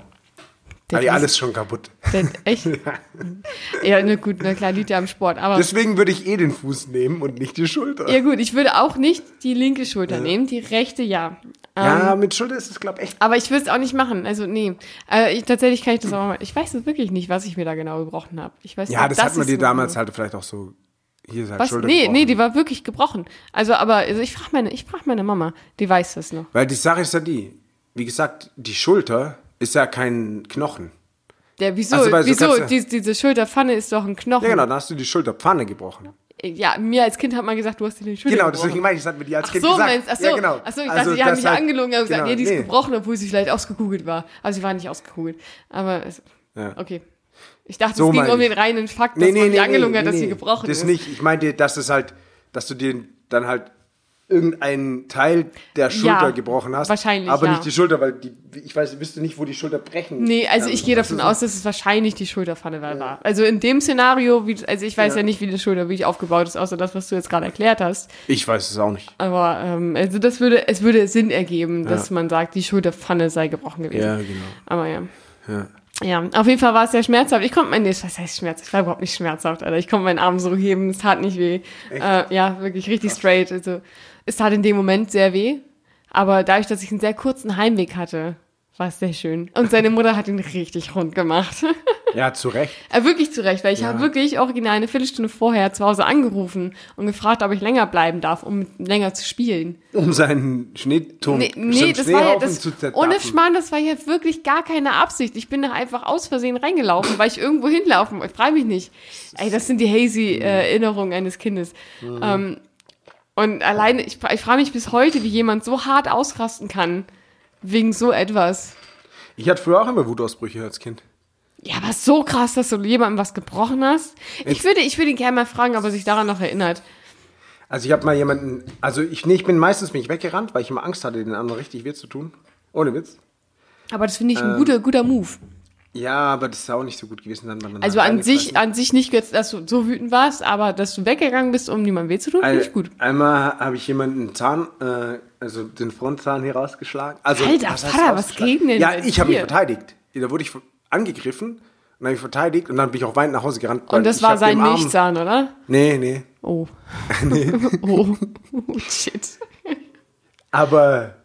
Der ist- alles schon kaputt. Der, echt? ja, na gut, na klar, liegt ja am Sport. Aber Deswegen würde ich eh den Fuß nehmen und nicht die Schulter. ja gut, ich würde auch nicht die linke Schulter nehmen, die rechte ja. Ähm, Ja, mit Schulter ist es, glaube ich, echt. Aber ich würde es auch nicht machen. Also nee. Äh, ich, tatsächlich kann ich das auch mal. Ich weiß es wirklich nicht, was ich mir da genau gebrochen habe. Ich weiß Ja, nur, das, hat man dir damals halt vielleicht auch so. Hier ist halt Was? Schulter Nee, gebrochen. nee, die war wirklich gebrochen. Also, aber also ich frage meine, ich frag meine Mama, die weiß das noch. Weil die Sache ist ja die, wie gesagt, die Schulter ist ja kein Knochen. Der, wieso, Also, so wieso, die, diese Schulterpfanne ist doch ein Knochen. Ja, genau, dann hast du die Schulterpfanne gebrochen. Ja, mir als Kind hat man gesagt, du hast dir die Schulter Genau, gebrochen. deswegen meine ich, das hat mir die als Ach Kind so, gesagt. meinst, ach so, Ja, genau. ach so, ich Also, dachte, die haben das mich halt- angelogen und gesagt, genau, nee, die ist nee. gebrochen, obwohl sie vielleicht ausgekugelt war. Also sie war nicht ausgekugelt. Aber, es, Ja. okay. Ich dachte, So es ging um den reinen Fakt, dass nee, man nee, die angelogen hat, dass sie gebrochen das ist. nicht. Ich meinte, dass es halt, dass du dir dann halt irgendeinen Teil der Schulter Ja, gebrochen hast. wahrscheinlich, Aber ja. nicht die Schulter, weil die, ich weiß, wüsste nicht, wo die Schulter brechen. Nee, also kann. ich gehe davon aus, dass es wahrscheinlich die Schulterpfanne war. war. Also in dem Szenario, wie, also ich weiß ja. Ja. nicht, wie die Schulter wirklich aufgebaut ist, außer das, was du jetzt gerade erklärt hast. Ich weiß es auch nicht. Aber ähm, also das würde, es würde Sinn ergeben, dass man sagt, die Schulterpfanne sei gebrochen gewesen. Ja, genau. Aber ja. Ja. Ja, auf jeden Fall war es sehr schmerzhaft. Ich konnte mein, nee, was heißt schmerzhaft? Ich war überhaupt nicht schmerzhaft, Alter. Ich konnte meinen Arm so heben, es tat nicht weh. Äh, ja, wirklich richtig straight. Also, es tat in dem Moment sehr weh. Aber dadurch, dass ich einen sehr kurzen Heimweg hatte, war es sehr schön. Und seine Mutter hat ihn richtig rund gemacht. ja, zu Recht. äh, wirklich zu Recht, weil ich Ja. habe wirklich original eine Viertelstunde vorher zu Hause angerufen und gefragt, ob ich länger bleiben darf, um länger zu spielen. Um seinen Schneeturm, Nee, nee das war ja das, zu zerdappen. ohne Schmarrn, das war ja wirklich gar keine Absicht. Ich bin da einfach aus Versehen reingelaufen, weil ich irgendwo hinlaufen wollte. Ich frage mich nicht. Ey, das sind die hazy äh, Erinnerungen eines Kindes. Ähm, und alleine, ich, ich frage mich bis heute, wie jemand so hart ausrasten kann wegen so etwas. Ich hatte früher auch immer Wutausbrüche als Kind. Ja, aber so krass, dass du jemandem was gebrochen hast. Ich Jetzt- würde, ich würde ihn gerne mal fragen, ob er sich daran noch erinnert. Also ich habe mal jemanden, also ich, nee, ich bin meistens bin ich weggerannt, weil ich immer Angst hatte, den anderen richtig weh zu tun. Ohne Witz. Aber das finde ich Ähm, ein guter, guter Move. Ja, aber das ist auch nicht so gut gewesen. Dann, Also dann an sich, an sich nicht, dass du so wütend warst, aber dass du weggegangen bist, um niemandem weh zu tun, finde ich gut. Einmal habe ich jemanden Zahn, äh, also den Frontzahn hier rausgeschlagen. Also, Alter, was Vater, was geht denn Ja, ich habe mich verteidigt. Da wurde ich angegriffen und habe ich verteidigt und dann bin ich auch weinend nach Hause gerannt. Und das war sein Milchzahn, oder? Nee, nee. Oh. oh. oh. Shit. Aber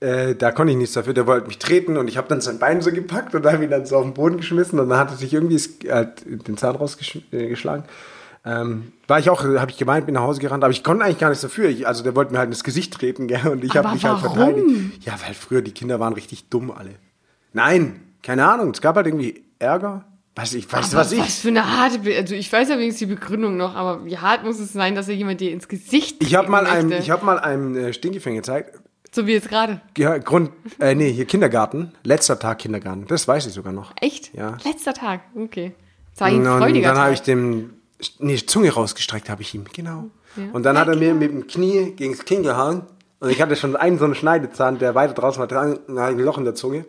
äh, da konnte ich nichts dafür, der wollte mich treten und ich habe dann sein Bein so gepackt und habe ihn dann so auf den Boden geschmissen und dann hat er sich irgendwie halt den Zahn rausgeschlagen. Ähm, war ich auch, habe ich gemeint, bin nach Hause gerannt, aber ich konnte eigentlich gar nichts dafür. Ich, also der wollte mir halt ins Gesicht treten, gell, und ich habe mich halt verteidigt. Ja, weil früher die Kinder waren richtig dumm alle. Nein, keine Ahnung. Es gab halt irgendwie Ärger. Weiß ich, weiß Aber was ich. Was für eine harte, Be also ich weiß ja wenigstens die Begründung noch, aber wie hart muss es sein, dass er jemand dir ins Gesicht Ich habe treten mal einem, ich habe mal einem äh, Stinkefinger gezeigt. So wie jetzt gerade. Ja, Grund, äh, nee, hier Kindergarten. Letzter Tag Kindergarten. Das weiß ich sogar noch. Echt? Ja. Letzter Tag, okay. War ein Und dann freudiger habe ich dem, nee, Zunge rausgestreckt habe ich ihm, genau. Ja. Und dann hat er mir mit dem Knie gegen das Kinn gehauen. Und ich hatte schon einen so einen Schneidezahn, der weiter draußen war, dran, ich ein Loch in der Zunge.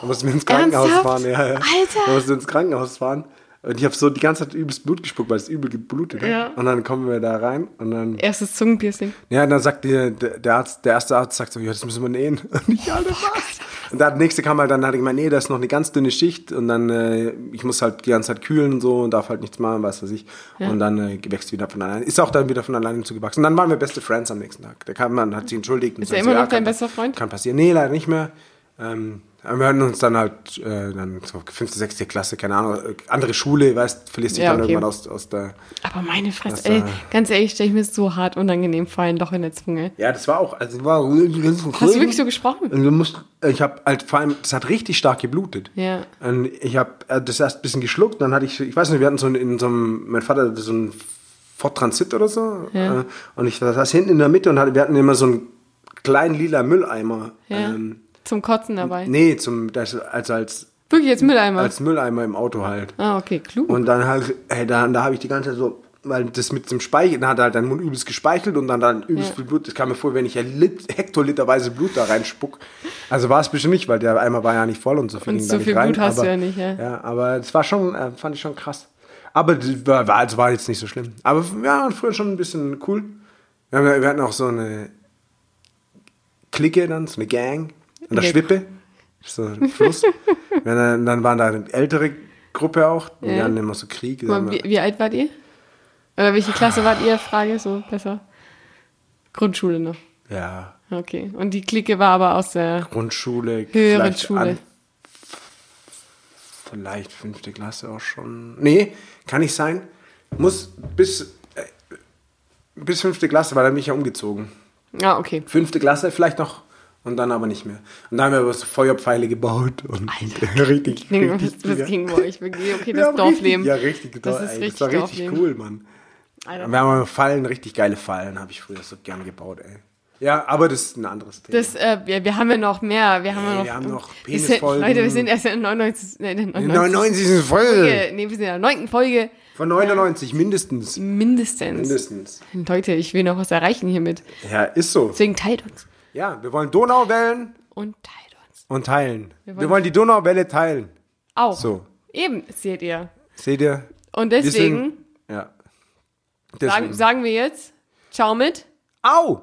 Da mussten wir ins Krankenhaus Ernsthaft? fahren. Ja, ja. Alter! Da mussten wir ins Krankenhaus fahren. Und ich habe so die ganze Zeit übelst Blut gespuckt, weil es übel geblutet hat. Ja. Und dann kommen wir da rein und dann, Erstes Zungenpiercing. ja, dann sagt der, der, Arzt, der erste Arzt sagt so, ja, das müssen wir nähen. Und ich, Alter, was? Und der nächste kam halt, dann hat er gemeint, nee, da ist noch eine ganz dünne Schicht und dann, äh, ich muss halt die ganze Zeit kühlen und so und darf halt nichts machen, was weiß ich. Und dann äh, wächst wieder von alleine. Ist auch dann wieder von alleine zugewachsen. Und dann waren wir beste Friends am nächsten Tag. Der kam, man hat sich entschuldigt. und Ist er immer ja, noch dein bester Freund? Kann passieren. Nee, leider nicht mehr. Ähm, wir hatten uns dann halt, äh, dann so fünfte, sechste Klasse, keine Ahnung, äh, andere Schule, weißt, verlierst dich Ja, dann okay. irgendwann aus, aus der, Aber meine Fresse, ey, war- ganz ehrlich, stell ich mir so hart unangenehm vor, ein Loch in der Zunge. Ja, das war auch, also war Hast du wirklich so gesprochen? Und du musst, ich habe halt vor allem, das hat richtig stark geblutet. Ja. Und ich habe das erst ein bisschen geschluckt, dann hatte ich, ich weiß nicht, wir hatten so in, in so einem, mein Vater hatte so ein Ford Transit oder so. Ja. Äh, Und ich saß hinten in der Mitte und wir hatten immer so einen kleinen lila Mülleimer. Ja. Ähm, Zum Kotzen dabei. nee, zum, das, also als, Wirklich jetzt Mülleimer. als Mülleimer im Auto halt. ah, okay, klug. Und dann halt, hey, da, da habe ich die ganze Zeit so, weil das mit dem Speichel, dann hat er halt deinen Mund übelst gespeichelt und dann dann übelst Ja. viel Blut. Das kam mir vor, wenn ich ja Lit, hektoliterweise Blut da reinspuck. Also war es bestimmt nicht, weil der Eimer war ja nicht voll und so viel Und ging so da nicht viel rein. Blut hast aber, du ja nicht, ja. Ja, aber das war schon, äh, fand ich schon krass. Aber das war, also war jetzt nicht so schlimm. Aber wir waren früher schon ein bisschen cool. Wir hatten auch so eine Clique dann, so eine Gang an der. Schwippe. So ein Fluss. Hatten, dann waren da eine ältere Gruppe auch. Die Ja. hatten immer so Krieg. Mal, wie, wie alt wart ihr? Oder welche Klasse wart ihr? Frage, so besser. Grundschule noch. Ja, Okay. Und die Clique war aber aus der Grundschule, höheren vielleicht Schule. an- vielleicht fünfte Klasse auch schon. Nee, kann nicht sein. Muss bis, äh, bis fünfte Klasse, weil dann bin ich ja umgezogen. Ah, okay. Fünfte Klasse vielleicht noch und dann aber nicht mehr. Und dann haben wir aber so Feuerpfeile gebaut und richtig, Klingt, richtig, was, was ja. ging bei euch? wirklich? Okay, das Dorfleben. Richtig, ja, richtig. Das ist ey. richtig das war richtig Dorfleben. cool, Mann. Alter. Wir haben Fallen, richtig geile Fallen, habe ich früher so gern gebaut, ey. Ja, aber das ist ein anderes Thema. Das, äh, wir, wir haben ja noch mehr. Wir haben ja Ey, noch, wir haben noch Penisfolgen. Leute, wir sind erst in der 99. Nee, in der Die 99. 99. Folge. Folge. Nee, wir sind in der 9. Folge. Von 99 mindestens. Mindestens. Mindestens. Leute, ich will noch was erreichen hiermit. Ja, ist so. Deswegen teilt uns. Ja, wir wollen Donauwellen Und teilt uns. und teilen. Wir wollen- wollen, die Donauwelle teilen. Auch. So. Eben, seht ihr. Seht ihr? Und Wir deswegen sind- Ja. sagen, Deswegen. sagen wir jetzt, ciao mit. Au!